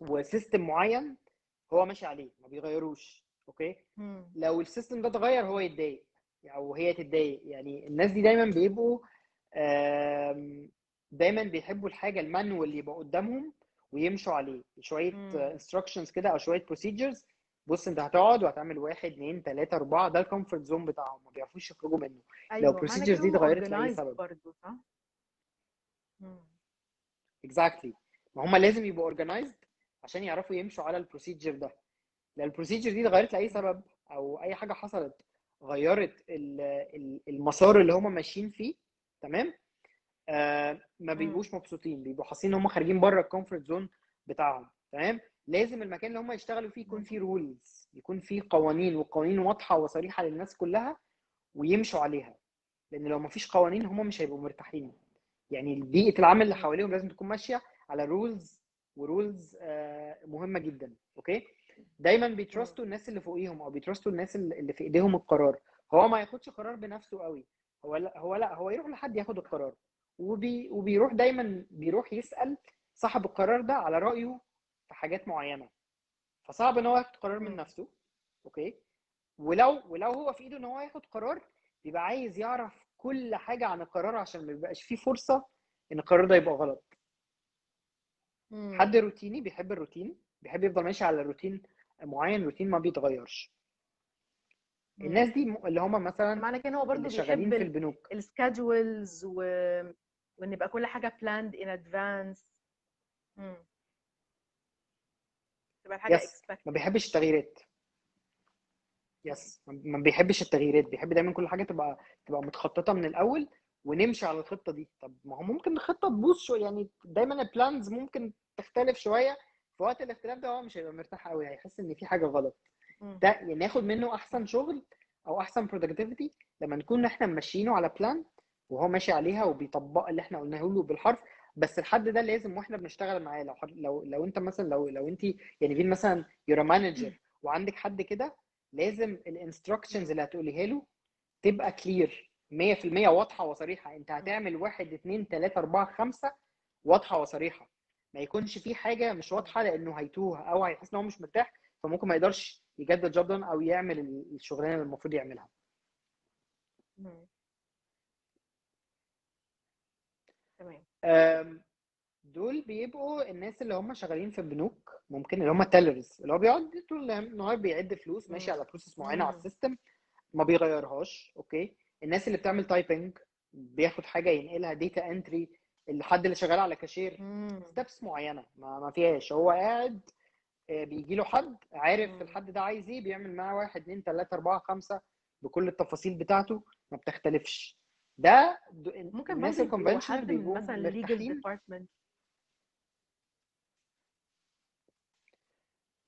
و system معين هو ماشي عليه ما بيغيروش okay مم. لو ال system ده اتغير هو يتضايق أو هي تتضايق يعني الناس دي دايما بيبقوا دايما بيحبوا الحاجة ال manual اللي يبقى قدامهم ويمشوا عليه شوية. instructions كده أو شوية procedures بص أنت هتقعد وهتعمل واحد اثنين ثلاثة أربعة ده ال comfort zone بتاعهم ما بيعرفوش يخرجوا منه معنى procedures كده دي اتغيرت organized سبب. برضه صح؟ exactly ما هم لازم يبقوا organized عشان يعرفوا يمشوا على ال procedure ده لو ال procedure دي اتغيرت لأي سبب أو أي حاجة حصلت غيرت ال- ال- المسار اللي هم ماشيين فيه تمام آه ما. بيبقوش مبسوطين بيبقوا حاسين إن هم خارجين بره ال comfort zone بتاعهم تمام لازم المكان اللي هم يشتغلوا فيه يكون. فيه rules يكون فيه قوانين وقوانين واضحة وصريحة للناس كلها ويمشوا عليها لأن لو ما فيش قوانين هم مش هيبقوا مرتاحين يعني بيئه العمل اللي. حواليهم لازم تكون ماشية على rules و rules مهمة جدا okay؟ دايما بيترستوا الناس اللي فوقيهم أو بيترستوا الناس اللي في إيديهم القرار. هو ما ياخدش قرار بنفسه قوي. هو لا هو لا هو يروح لحد ياخد القرار. وبي وبيروح دايما بيروح يسأل صاحب القرار ده على رأيه في حاجات معينة. فصعب إن هو ياخد قرار من. نفسه أوكي؟ ولو ولو هو في إيده إن هو ياخد قرار بيبقى عايز يعرف كل حاجة عن القرار عشان ما يبقاش فيه فرصة إن القرار ده يبقى غلط. مم. حد روتيني بيحب الروتين بيحب يفضل ماشي على روتين معين روتين ما بيتغيرش. مم. الناس دي اللي هم مثلا معنى كده هو برضه شغالين بيحب في البنوك. ال schedules و... وإن يبقى كل حاجة in advance. مم. تبقى الحاجة يس ما بيحبش التغييرات. yes ما بيحبش التغييرات. بيحب دايما كل حاجة تبقى تبقى متخططة من الأول ونمشي على الخطة دي. طب ما هو ممكن الخطة تبوظ شوية يعني دايما ال plans ممكن تختلف شوية. في وقت الاختلاف ده هو مش هيبقى مرتاح قوي هيحس إن في حاجة غلط. ده يعني ناخد منه أحسن شغل أو أحسن productivity لما نكون إحنا ماشيينه على plan وهو ماشي عليها وبيطبق اللي إحنا قلناه له بالحرف. بس الحد ده لازم وإحنا بنشتغل معاه. لو لو لو أنت مثلا لو لو أنت يعني فين مثلا your manager وعندك حد كده لازم ال instructions اللي هتقوليها له تبقى clear 100% واضحة وصريحة. انت هتعمل واحد اتنين تلاتة اربعة خمسة واضحة وصريحة. ما يكونش في حاجة مش واضحة لأنه هيتوه أو هيحس إن هو مش مرتاح فممكن ما يقدرش ي get the job done أو يعمل الشغلانة اللي المفروض يعملها. تمام. دول بيبقوا الناس اللي هم شغالين في البنوك ممكن اللي هم ال tellers اللي هو بيقعد طول النهار بيعد فلوس ماشي. على process معينة على. ال system ما بيغيرهاش okay؟ الناس اللي بتعمل typing بياخد حاجة ينقلها data entry الحد اللي شغال على كاشير مم. steps معينة ما, ما فيهاش. هو قاعد بيجي له حد عارف مم. الحد ده عايز إيه بيعمل معاه واحد اتنين تلاتة اربعة خمسة بكل التفاصيل بتاعته ما بتختلفش. ده ممكن الناس ال conventional بيبقوا مثلا مرتاحين. department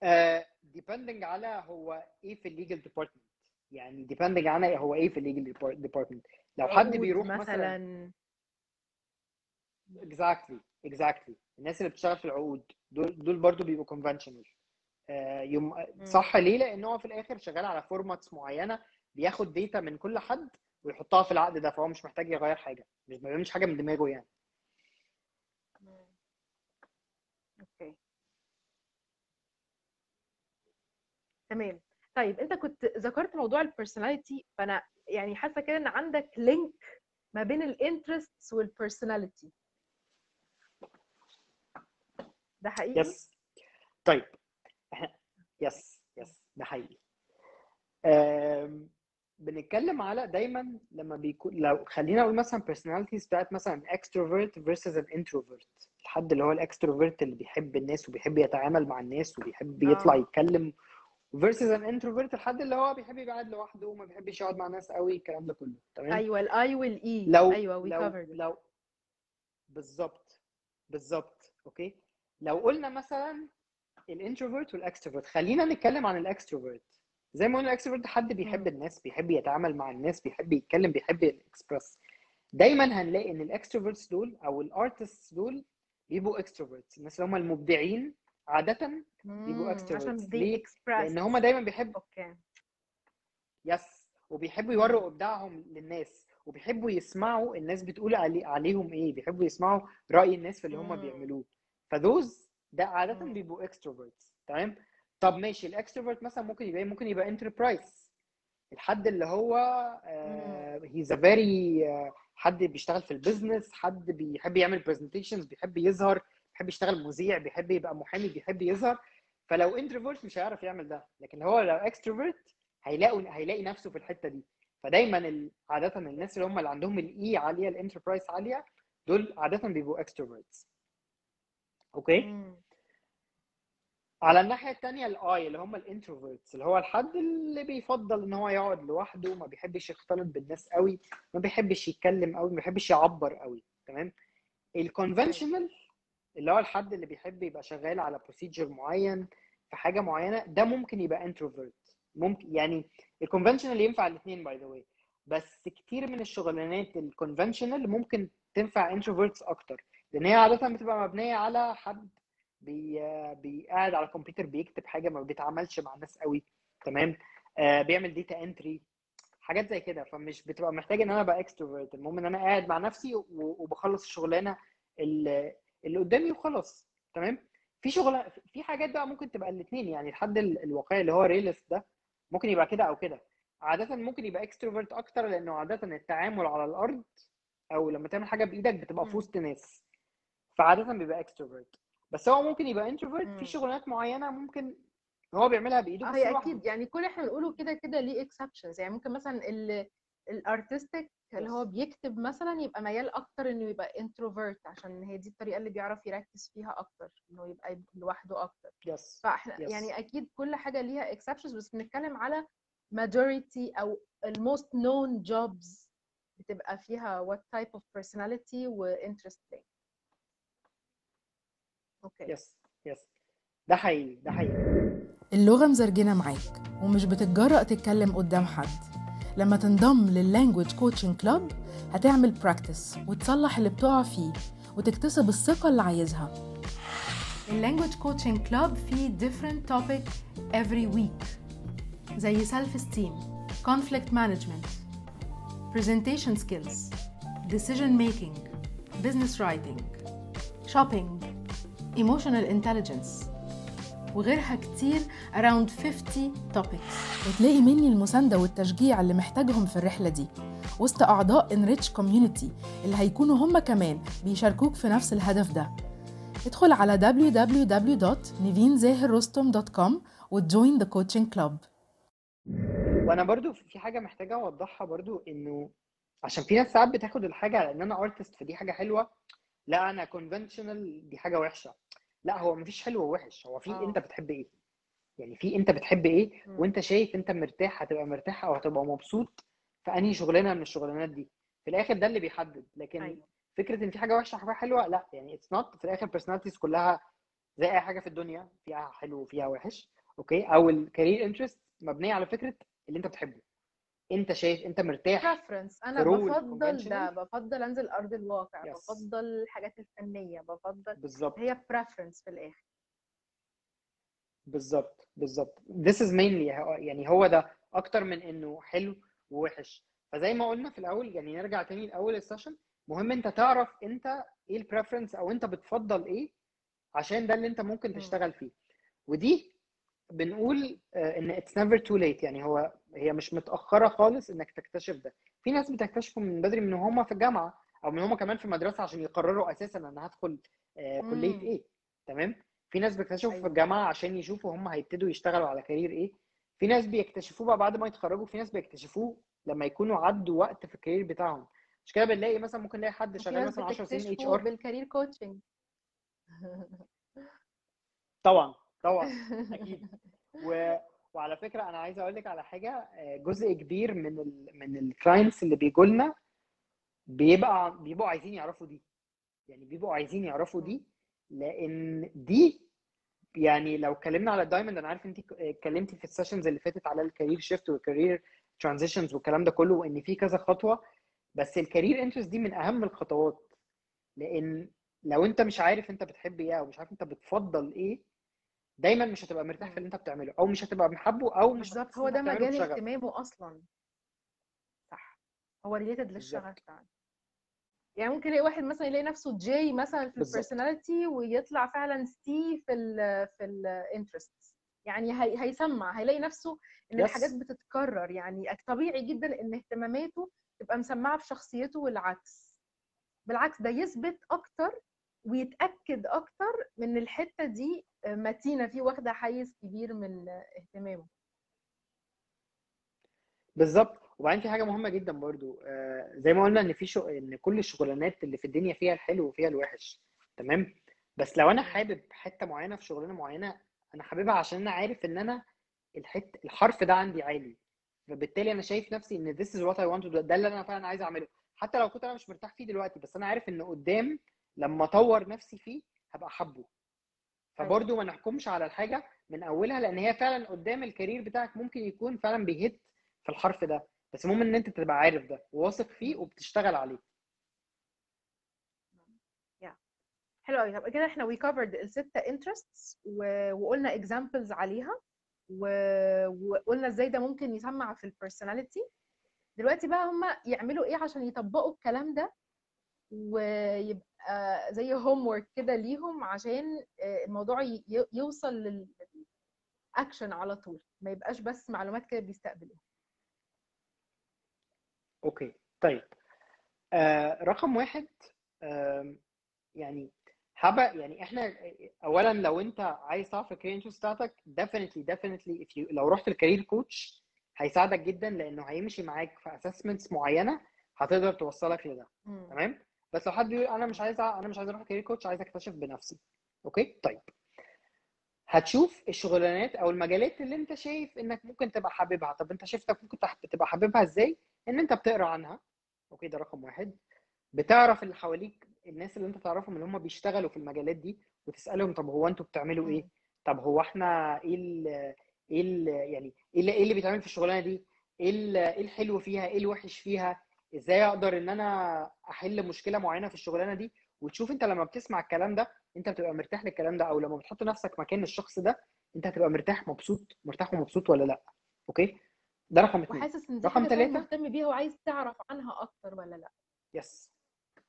آه depending على هو إيه في ال legal department يعني depending على هو إيه في ال legal department لو حد بيروح مثلا مثلا. Exactly exactly. الناس اللي بتشتغل في العقود دول دول برضو بيبقوا conventional. آه يوم مم. صح ليه؟ لأن هو في الآخر شغال على formats معينة بياخد data من كل حد ويحطها في العقد ده فهو مش محتاج يغير حاجة مش ما بيعملش حاجة من دماغه يعني. Okay. تمام. طيب أنت كنت ذكرت موضوع ال personality فأنا يعني حاسة كده إن عندك link ما بين ال interests وال personality ده حقيقي؟ yes طيب. (laughs) yes yes ده حقيقي. بنتكلم على دايما لما بيكون لو خلينا أقول مثلا personalities بتاعت مثلا extrovert versus an introvert. الحد اللي هو ال extrovert اللي بيحب الناس وبيحب يتعامل مع الناس وبيحب يطلع آه. يتكلم versus an introvert الحد اللي هو بيحب يبقى قاعد لوحده وما بيحبش يقعد مع ناس قوي الكلام ده كله. تمام؟ أيوه ال E وال I لو أيوه وي لو لو بالظبط بالظبط okay؟ لو قلنا مثلا ال introvert وال extrovert خلينا نتكلم عن ال extrovert زي ما قلنا ال extrovert حد بيحب الناس بيحب يتعامل مع الناس بيحب يتكلم بيحب الاكسبرس دايما هنلاقي إن ال extroverts دول أو ال artists دول بيبقوا extroverts الناس اللي هم المبدعين عادة بيبقوا ليه؟ express. لأن هم دايما بيحبوا okay. yes وبيحبوا يوروا إبداعهم للناس وبيحبوا يسمعوا الناس بتقول علي عليهم إيه بيحبوا يسمعوا رأي الناس في اللي هم مم. بيعملوه. ف those ده عادة. بيبقوا extroverts تمام؟ طب ماشي ال extrovert مثلا ممكن يبقى إيه؟ ممكن يبقى enterprise الحد اللي هو he's a very حد بيشتغل في البيزنس حد بيحب يعمل presentations بيحب يظهر بيحب يشتغل مذيع بيحب يبقى محامي بيحب يظهر فلو introvert مش هيعرف يعمل ده. لكن هو لو extrovert هيلاقوا هيلاقي نفسه في الحتة دي. فدايما عاده الناس اللي هم اللي عندهم ال E عالية ال enterprise عالية دول عاده بيبقوا extroverts okay؟ مم. على الناحية الثانية ال I اللي هم ال introverts اللي هو الحد اللي بيفضل إن هو يقعد لوحده ما بيحبش يختلط بالناس قوي ما بيحبش يتكلم قوي ما بيحبش يعبر قوي. تمام؟ ال conventional اللي هو الحد اللي بيحب يبقى شغال على procedure معين في حاجة معينة ده ممكن يبقى introvert ممكن يعني ال conventional ينفع الاثنين by the way بس كتير من الشغلانات ال conventional ممكن تنفع introverts أكتر. لأن هي عادة بتبقى مبنية على حد بي بيقعد على الكمبيوتر بيكتب حاجة ما بيتعاملش مع الناس قوي. تمام؟ آه بيعمل data entry حاجات زي كده. فمش بتبقى محتاج إن أنا أبقى extrovert المهم إن أنا قاعد مع نفسي وبخلص الشغلانة اللي قدامي وخلاص تمام؟ في شغل في حاجات بقى ممكن تبقى الاثنين يعني الحد ال- الواقعي اللي هو realist ده ممكن يبقى كده أو كده. عاده ممكن يبقى extrovert أكتر لأنه عاده التعامل على الأرض أو لما تعمل حاجة بإيدك بتبقى في. وسط ناس. فعاده بيبقى extrovert بس هو ممكن يبقى introvert مم. في شغلانات معينة ممكن هو بيعملها بإيده بس هي أكيد. يعني كل إحنا بنقوله كده كده ليه exceptions يعني ممكن مثلا ال ال artistic اللي هو بيكتب مثلا يبقى ميال أكتر إنه يبقى introvert عشان هي دي الطريقة اللي بيعرف يركز فيها أكتر إنه يبقى لوحده أكتر. yes فإحنا yes يعني أكيد كل حاجة ليها exceptions بس بنتكلم على majority أو ال most known jobs بتبقى فيها what type of personality و interest thing okay yes yes ده حقيقي ده حقيقي. اللغة مزرجنة معاك ومش بتتجرأ تتكلم قدام حد. لما تنضم لل Language Coaching Club هتعمل practice وتصلح اللي بتقع فيه وتكتسب الثقة اللي عايزها ال Language Coaching Club فيه different topic every week زي self esteem conflict management presentation skills decision making business writing shopping emotional intelligence وغيرها كتير around 50 topics. وتلاقي مني المساندة والتشجيع اللي محتاجهم في الرحلة دي. وسط أعضاء Enrich Community اللي هيكونوا هم كمان بيشاركوك في نفس الهدف ده. ادخل على www.nivinzahirrostom.com وت join the coaching club. وأنا برضو في حاجة محتاجة أوضحها برضو إنه عشان في ناس ساعات بتاخد الحاجة على إن أنا artist فدي حاجة حلوة. لا أنا conventional دي حاجة وحشة. لا هو مفيش حلو ووحش. هو في آه. أنت بتحب إيه؟ يعني في أنت بتحب إيه. وأنت شايف أنت مرتاح هتبقى مرتاح أو هتبقى مبسوط في أنهي شغلانة من الشغلانات دي. في الآخر ده اللي بيحدد. لكن أيوه. فكرة إن في حاجة وحشة حاجة حلوة لا. يعني it's not في الآخر personalities كلها زي أي حاجة في الدنيا فيها حلو وفيها وحش okay؟ أو ال career interest مبنية على فكرة اللي أنت بتحبه. انت شايف انت مرتاح preference. أنا بفضل ده بفضل أنزل أرض الواقع Yes. بفضل الحاجات الفنية بفضل بالظبط. هي preference في الآخر. بالظبط بالظبط. This is mainly يعني هو ده أكتر من إنه حلو ووحش. فزي ما قلنا في الأول يعني نرجع تاني لأول ال session مهم أنت تعرف أنت إيه ال preference أو أنت بتفضل إيه عشان ده اللي أنت ممكن مم. تشتغل فيه. ودي بنقول آه، إن it's never too late. يعني هو هي مش متأخرة خالص إنك تكتشف ده. في ناس بتكتشفه من بدري من هم في الجامعة أو من هم كمان في المدرسة عشان يقرروا أساسا أنا هدخل آه، كلية مم. إيه. تمام؟ في ناس بيكتشفوا في أيوه. الجامعة عشان يشوفوا هم هيبتدوا يشتغلوا على career إيه. في ناس بيكتشفوه بقى بعد ما يتخرجوا في ناس بيكتشفوه لما يكونوا عدوا وقت في ال career بتاعهم. مش كده بنلاقي مثلا ممكن نلاقي حد شغال مثلا 10 سنين HR بال career coaching طبعا طبعا. (laughs) أكيد. و... وعلى فكرة أنا عايز أقول لك على حاجة آه، جزء كبير من ال... من ال clients اللي بيجوا لنا بيبقى بيبقوا عايزين يعرفوا دي. يعني بيبقوا عايزين يعرفوا دي لأن دي يعني لو اتكلمنا على ال diamond أنا عارف أنت اتكلمتي في ال sessions اللي فاتت على ال career shift وال career transitions والكلام ده كله وإن في كذا خطوة. بس ال career interest دي من أهم الخطوات. لأن لو أنت مش عارف أنت بتحب إيه أو مش عارف أنت بتفضل إيه دايما مش هتبقى مرتاح في اللي انت بتعمله أو مش هتبقى محبه أو مش بالظبط هو ده مجال اهتمامه أصلا. صح هو related للشغف فعلا. يعني ممكن يلاقي واحد مثلا يلاقي نفسه J مثلا في بالظبط. ال personality ويطلع فعلا C في ال في ال interest يعني هي هيسمع هيلاقي نفسه إن الحاجات yes بتتكرر. يعني طبيعي جدا إن اهتماماته تبقى مسمعة في شخصيته والعكس. بالعكس ده يثبت أكتر ويتأكد أكتر من الحتة دي متينة فيه واخدة حيز كبير من اهتمامه. بالظبط. وبعدين في حاجة مهمة جدا برضو آه زي ما قلنا إن في شو... إن كل الشغلانات اللي في الدنيا فيها الحلو وفيها الوحش تمام؟ بس لو أنا. حابب حتة معينة في شغلانة معينة أنا حاببها عشان أنا عارف إن أنا الحت الحرف ده عندي عالي. فبالتالي أنا شايف نفسي إن this is what I want to do ده اللي أنا فعلا عايز أعمله. حتى لو كنت أنا مش مرتاح فيه دلوقتي بس أنا عارف إن قدام لما اطور نفسي فيه هبقى أيوه فبرضه ما نحكمش على الحاجة من أولها لأن هي فعلا قدام ال career بتاعك ممكن يكون فعلا بيهت في الحرف ده. بس المهم إن أنت تبقى عارف ده وواثق فيه. وبتشتغل عليه. حلو قوي يبقى كده إحنا we covered الستة و... وقلنا examples عليها. وقلنا إزاي ده ممكن يسمع في ال personality دلوقتي بقى هم يعملوا إيه عشان يطبقوا الكلام ده ويبقى زي homework كده ليهم عشان آه، الموضوع يوصل للاكشن على طول ما يبقاش بس معلومات كده بيستقبلوها. okay طيب. آه رقم واحد آه يعني حابة يعني إحنا اولا لو أنت عايز تعرف ال career interest بتاعتك if you لو رحت لل career coach هيساعدك جدا لأنه هيمشي معاك في assessments معينة هتقدر توصلك لده. تمام؟ بس لو حد بيقول أنا مش عايز أنا مش عايز أروح career coach عايز أكتشف بنفسي. okay؟ طيب. هتشوف الشغلانات أو المجالات اللي أنت شايف إنك ممكن تبقى حاببها. طب أنت شايفتك ممكن تبقى حاببها إزاي؟ إن أنت بتقرأ عنها. okay؟ ده رقم واحد. بتعرف اللي حواليك الناس اللي أنت تعرفهم اللي هم بيشتغلوا في المجالات دي وتسألهم طب هو أنتوا بتعملوا إيه. طب هو إحنا إيه ال إيه ال يعني إيه اللي, إيه اللي بيتعمل في الشغلانة دي؟ إيه إيه الحلو فيها؟ إيه الوحش فيها؟ إزاي أقدر ان أنا احل مشكلة معينة في الشغلانة دي؟ وتشوف انت لما بتسمع الكلام ده انت بتبقى مرتاح للكلام ده أو لما بتحط نفسك مكان الشخص ده انت هتبقى مرتاح مبسوط مرتاح ومبسوط ولا لأ. okay؟ ده رقم اثنين وحاسس إن رقم ثلاثة مهتم بيها وعايز تعرف عنها أكتر ولا لأ. yes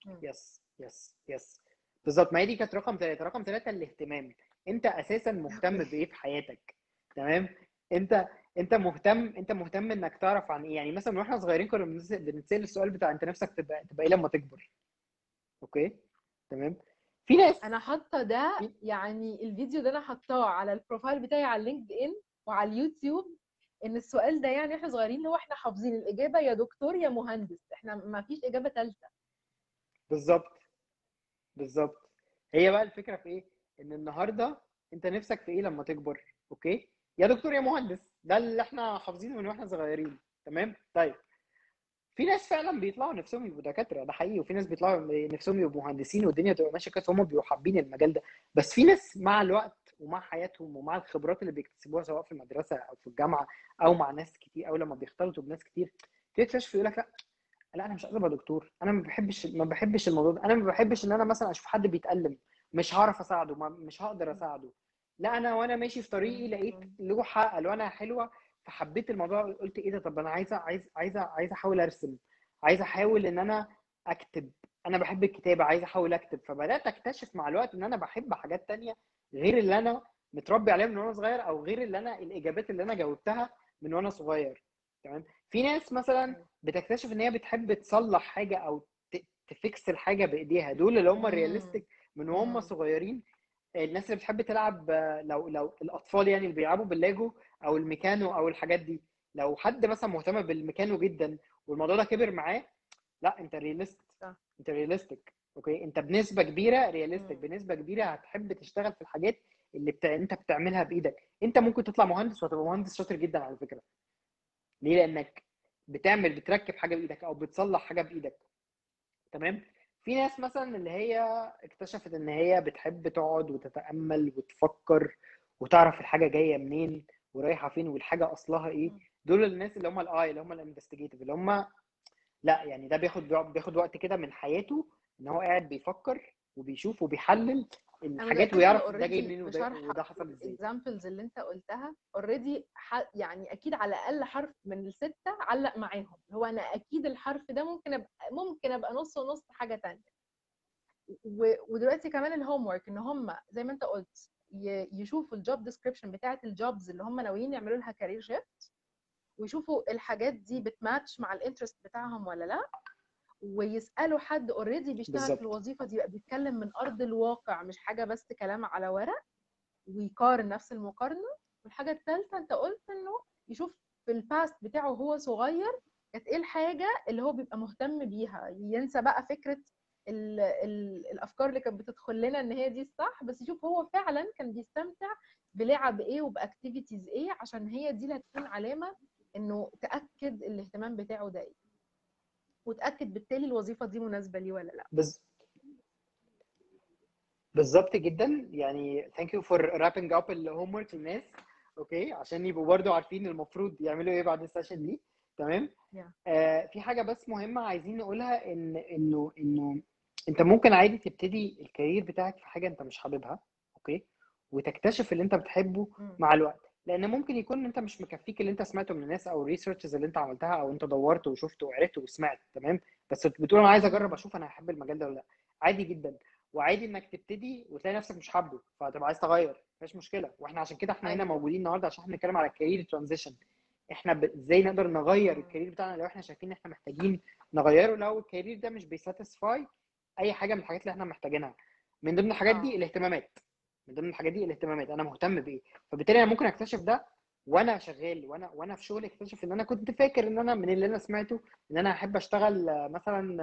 مم. yes yes yes بالظبط. ما هي دي كانت رقم ثلاثة رقم ثلاثة الاهتمام. انت أساسا مهتم بإيه في حياتك؟ تمام؟ انت انت مهتم انت مهتم انك تعرف عن إيه؟ يعني مثلا وإحنا صغيرين كنا بنتسأل السؤال بتاع انت نفسك تبقى تبقى إيه لما تكبر؟ okay؟ تمام؟ في ناس أنا حاطة ده يعني الفيديو ده أنا حاطاه على ال profile بتاعي على LinkedIn وعلى اليوتيوب إن السؤال ده يعني إحنا صغيرين اللي هو إحنا حافظين الإجابة يا دكتور يا مهندس إحنا ما فيش إجابة ثالثه بالظبط. بالظبط. هي بقى الفكرة في إيه؟ إن النهارده أنت نفسك في إيه لما تكبر؟ أوكي؟ يا دكتور يا مهندس ده اللي إحنا حافظينه من وإحنا صغيرين تمام؟ طيب في ناس فعلا بيطلعوا نفسهم يبقوا دكاترة ده حقيقي وفي ناس بيطلعوا نفسهم يبقوا مهندسين والدنيا تبقى ماشية كويس هم بيبقوا حابين المجال ده. بس في ناس مع الوقت ومع حياتهم ومع الخبرات اللي بيكتسبوها سواء في المدرسة أو في الجامعة أو مع ناس كتير أو لما بيختلطوا بناس كتير تكتشف يقول لك لا لا أنا مش عايز أبقى دكتور أنا ما بحبش ما بحبش الموضوع ده أنا ما بحبش إن أنا مثلا أشوف حد بيتألم مش هعرف أساعده مش هقدر أساعده. لا أنا وأنا ماشي في طريقي لقيت لوحه الوانها حلوة فحبيت الموضوع قلت إيه ده؟ طب أنا عايزة عايز عايزة عايزة أحاول أرسم عايزة أحاول إن أنا أكتب أنا بحب الكتابة عايز أحاول أكتب فبدأت أكتشف مع الوقت إن أنا بحب حاجات تانية غير اللي أنا متربي عليها من وأنا صغير أو غير اللي أنا الإجابات اللي أنا جاوبتها من وأنا صغير. تمام؟ في ناس مثلا بتكتشف إن هي بتحب تصلح حاجة أو ت fix الحاجة بإيديها. دول اللي هم. ال realistic من وهم. صغيرين الناس اللي بتحب تلعب لو لو الأطفال يعني اللي بيلعبوا بالليجو أو الميكانو أو الحاجات دي لو حد مثلا مهتم بالميكانو جدا والموضوع ده كبر معاه لا أنت realist. أنت realistic okay أنت بنسبة كبيرة realistic مم. بنسبة كبيرة هتحب تشتغل في الحاجات اللي بتاع... أنت بتعملها بإيدك. أنت ممكن تطلع مهندس وهتبقى مهندس شاطر جدا على فكرة. ليه؟ لأنك بتعمل بتركب حاجة بإيدك أو بتصلح حاجة بإيدك. تمام؟ في ناس مثلا اللي هي اكتشفت إن هي بتحب تقعد وتتأمل وتفكر وتعرف الحاجة جاية منين ورايحة فين والحاجة أصلها إيه. دول الناس اللي هم ال I اللي هم ال investigative اللي هم لا يعني ده بياخد بياخد وقت كده من حياته إن هو قاعد بيفكر وبيشوف وبيحلل الحاجات ويعرف ده جاي منين وده, حصل إزاي. ال examples اللي أنت قلتها already يعني أكيد على الأقل حرف من الستة علق معاهم. هو أنا أكيد الحرف ده ممكن ابقى ممكن أبقى نص ونص حاجة تانية. و- ودلوقتي كمان ال homework إن هم زي ما أنت قلت يشوفوا ال job description بتاعت ال jobs اللي هم ناويين يعملوا لها career shift ويشوفوا الحاجات دي بتماتش مع ال interest بتاعهم ولا لأ. ويسألوا حد already بيشتغل بالظبط. في الوظيفة دي بيتكلم من أرض الواقع مش حاجة بس كلام على ورق ويقارن نفس المقارنة. والحاجة الثالثه أنت قلت إنه يشوف في ال past بتاعه وهو صغير كانت إيه الحاجة اللي هو بيبقى مهتم بيها. ينسى بقى فكرة ال ال الأفكار اللي كانت بتدخل لنا إن هي دي الصح بس يشوف هو فعلا كان بيستمتع بلعب إيه وب activities إيه عشان هي دي اللي هتكون علامة إنه تأكد الاهتمام بتاعه ده إيه وتأكد بالتالي الوظيفة دي مناسبة ليه ولا لأ. بز... بالظبط جدا. يعني thank you for wrapping up ال homework للناس okay عشان يبقوا برضو عارفين المفروض يعملوا إيه بعد ال session دي. تمام؟ Yeah. آه في حاجة بس مهمة عايزين نقولها ان انه إنه أنت ممكن عادي تبتدي ال career بتاعك في حاجة أنت مش حاببها. okay وتكتشف اللي أنت بتحبه. مع الوقت. لأن ممكن يكون أنت مش مكفيك اللي أنت سمعته من الناس أو ال researches اللي أنت عملتها أو أنت دورت وشفت وعرفت وسمعت تمام؟ بس بتقول أنا عايز أجرب أشوف أنا هحب المجال ده ولا لأ. عادي جدا. وعادي إنك تبتدي وتلاقي نفسك مش حابه فهتبقى عايز تغير. مفيش مشكلة. وإحنا عشان كده إحنا هنا أيوة. موجودين النهارده عشان إحنا بنتكلم على ال career transition إحنا إزاي نقدر نغير. ال career بتاعنا لو إحنا شايفين إن إحنا محتاجين نغيره. لو ال career ده مش بي satisfy أي حاجة من الحاجات اللي إحنا محتاجينها. من ضمن الحاجات دي آه. الاهتمامات. من ضمن الحاجات دي الاهتمامات أنا مهتم بايه فبالتالي أنا ممكن أكتشف ده وأنا شغال وأنا وأنا في شغلي اكتشف إن أنا كنت فاكر إن أنا من اللي أنا سمعته إن أنا احب أشتغل مثلا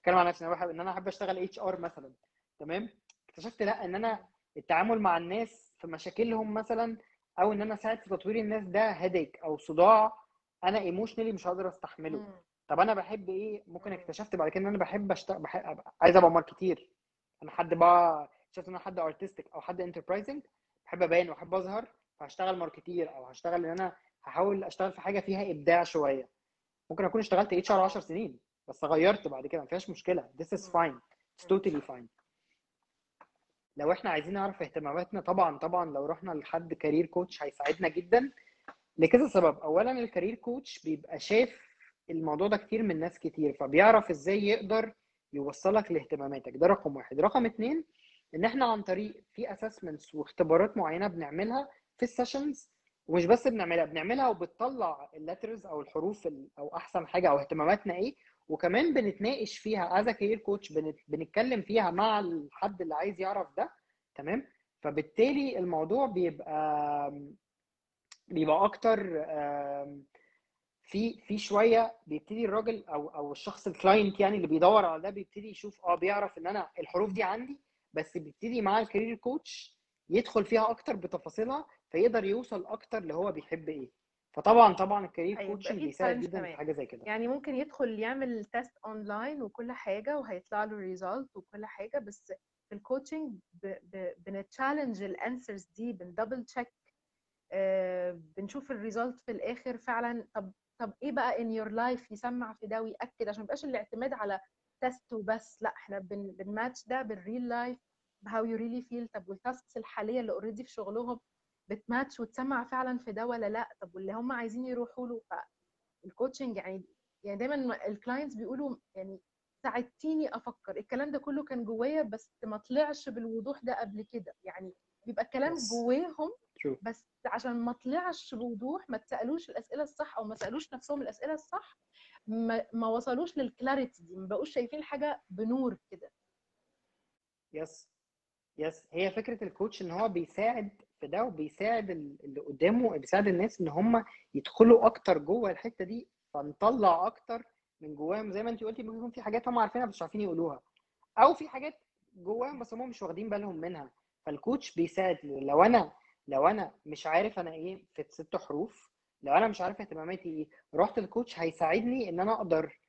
أتكلم عن نفسي إن أنا احب أشتغل HR مثلا. تمام؟ اكتشفت لأ إن أنا التعامل مع الناس في مشاكلهم مثلا أو إن أنا اساعد في تطوير الناس ده هيديك أو صداع أنا emotionally مش هقدر أستحمله. مم. طب أنا بحب إيه؟ ممكن مم. اكتشفت بعد كده إن أنا بحب اشتغل بحب... عايز أبقى marketer أنا حد بقى شفت ان أنا حد artistic أو حد enterprising بحب ابان واحب اظهر فهشتغل marketer أو هشتغل ان أنا هحاول اشتغل في حاجة فيها ابداع شوية. ممكن اكون اشتغلت HR 10 سنين بس غيرت بعد كده ما فيهاش مشكلة. This is مم. fine. It's totally fine. لو إحنا عايزين نعرف اهتماماتنا طبعا طبعا لو رحنا لحد career coach هيساعدنا جدا. لكذا سبب. اولا ال career coach بيبقى شاف الموضوع ده كتير من ناس كتير فبيعرف إزاي يقدر يوصلك لاهتماماتك. ده رقم واحد. رقم اتنين إن إحنا عن طريق في assessments واختبارات معينة بنعملها في ال sessions ومش بس بنعملها بنعملها وبتطلع ال letters أو الحروف ال- أو أحسن حاجة أو اهتماماتنا إيه. وكمان بنتناقش فيها as career coach بنتكلم فيها مع الحد اللي عايز يعرف ده تمام؟ فبالتالي الموضوع بيبقى بيبقى أكتر في في شوية بيبتدي الراجل أو أو الشخص ال client يعني اللي بيدور على ده بيبتدي يشوف آه بيعرف إن أنا الحروف دي عندي بس بيبتدي مع ال career coach يدخل فيها أكتر بتفاصيلها فيقدر يوصل أكتر اللي هو بيحب إيه. فطبعا طبعا ال career أيوة، coaching بيساعد جدا. في حاجة زي كده. يعني ممكن يدخل يعمل test online وكل حاجة وهيطلع له result وكل حاجة بس في ال coaching بن challenge ال answers دي بن double check بنشوف ال result في الآخر فعلا. طب طب إيه بقى ان your life يسمع في ده ويأكد؟ عشان ما يبقاش الاعتماد على test وبس لأ إحنا بن بنماتش ده بال real life how you really feel طب وال tasks الحالية اللي already في شغلهم بتماتش وتسمع فعلا في ده ولا لأ؟ طب واللي هم عايزين يروحوا له؟ فال coaching يعني يعني دايما ال clients بيقولوا يعني ساعدتيني أفكر. الكلام ده كله كان جوايا بس ما طلعش بالوضوح ده قبل كده. يعني بيبقى الكلام Yes. جواهم True. بس عشان ما طلعش بوضوح ما تسألوش الأسئلة الصح أو ما سألوش نفسهم الأسئلة الصح ما, ما وصلوش لل clarity دي. ما بقوش شايفين حاجة بنور كده. yes yes هي فكرة ال coach إن هو بيساعد في ده وبيساعد ال- اللي قدامه بيساعد الناس إن هم يدخلوا أكتر جوه الحتة دي فنطلع أكتر من جواهم. زي ما انت قلتي ممكن يكون في حاجات هم عارفينها بس مش عارفين يقولوها. أو في حاجات جواهم بس هم مش واخدين بالهم منها. فال coach بيساعد. لو أنا لو أنا مش عارف أنا إيه في ست حروف لو أنا مش عارف اهتماماتي إيه رحت ال coach هيساعدني إن أنا أقدر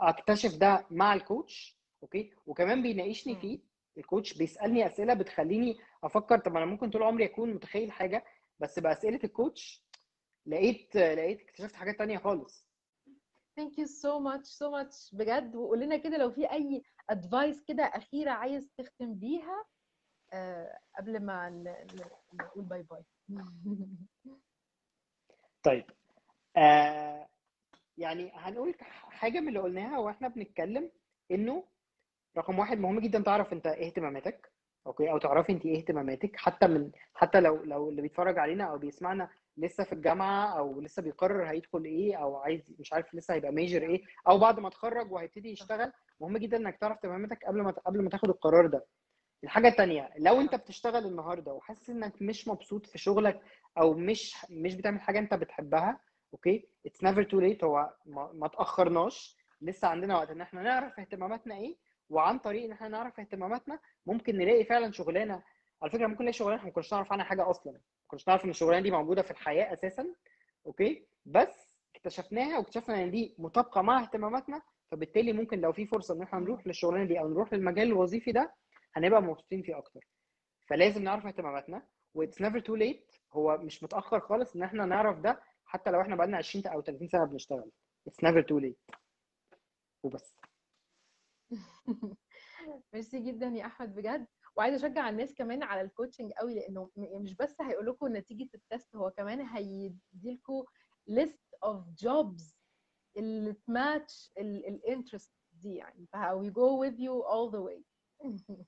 أكتشف ده مع ال coach okay؟ وكمان بيناقشني. فيه ال coach بيسألني أسئلة بتخليني أفكر طب أنا ممكن طول عمري أكون متخيل حاجة بس بأسئلة ال coach لقيت لقيت اكتشفت حاجات تانية خالص. Thank you so much so much بجد. وقول لنا كده لو في أي advice كده أخيرة عايز تختم بيها آه قبل ما نقول bye bye (laughs) طيب آه يعني هنقول حاجة من اللي قلناها وإحنا بنتكلم إنه رقم واحد مهم جدا تعرف أنت إيه اهتماماتك okay؟ أو تعرفي أنت إيه اهتماماتك حتى من حتى لو لو اللي بيتفرج علينا أو بيسمعنا لسه في الجامعة أو لسه بيقرر هيدخل إيه أو عايز مش عارف لسه هيبقى major إيه أو بعد ما اتخرج وهيبتدي يشتغل مهم جدا إنك تعرف اهتماماتك قبل ما قبل ما تاخد القرار ده. الحاجة التانية لو أنت بتشتغل النهارده وحاسس إنك مش مبسوط في شغلك أو مش مش بتعمل حاجة أنت بتحبها okay؟ it's never too late هو ما, ما تأخرناش لسه عندنا وقت إن إحنا نعرف اهتماماتنا إيه وعن طريق إن إحنا نعرف اهتماماتنا ممكن نلاقي فعلا شغلانة. على فكرة ممكن نلاقي شغلانة إحنا ما كناش نعرف عنها حاجة أصلا. ما كناش نعرف إن الشغلانة دي موجودة في الحياة أساسا okay؟ بس اكتشفناها واكتشفنا إن دي مطابقة مع اهتماماتنا فبالتالي ممكن لو في فرصة إن إحنا نروح للشغلانة دي أو نروح للمجال الوظيفي ده هنبقى مبسوطين فيه أكتر. فلازم نعرف اهتماماتنا. و it's never too late هو مش متأخر خالص إن إحنا نعرف ده حتى لو إحنا بقالنا 20 أو 30 سنة بنشتغل. it's never too late. وبس. (laughs) ميرسي جدا يا أحمد بجد. وعايزة أشجع الناس كمان على ال coaching قوي لأنه م- مش بس هيقول لكم نتيجة ال test هو كمان هيدي لكم list of jobs اللي ت match ال interest دي يعني. فهو go with you all the way. (laughs)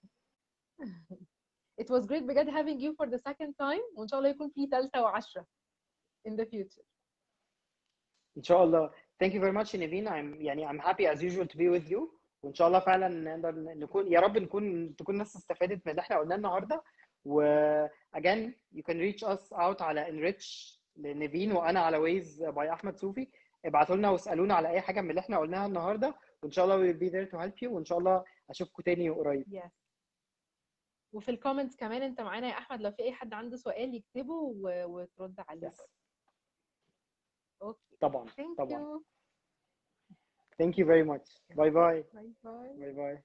It was great بجد having you for the second time وإن شاء الله يكون في ثالثه وعشرة in the future. إن شاء الله. Thank you very much نيفين I'm يعني I'm happy as usual to be with you. وإن شاء الله فعلا نقدر نكون يا رب نكون تكون الناس استفادت من اللي إحنا قلناه النهارده. و again you can reach us out على enrich لنيفين وأنا على wis by أحمد صوفي. ابعتوا لنا واسالونا على أي حاجة من اللي إحنا قلناها النهارده. وإن شاء الله we'll be there to help you. وإن شاء الله أشوفكم تاني قريب. Yes. وفي ال comments كمان أنت معانا يا أحمد لو في أي حد عنده سؤال يكتبه. وترد عليه. Yes. أوكي طبعا thank طبعا. you. Thank you very much. باي باي باي باي باي باي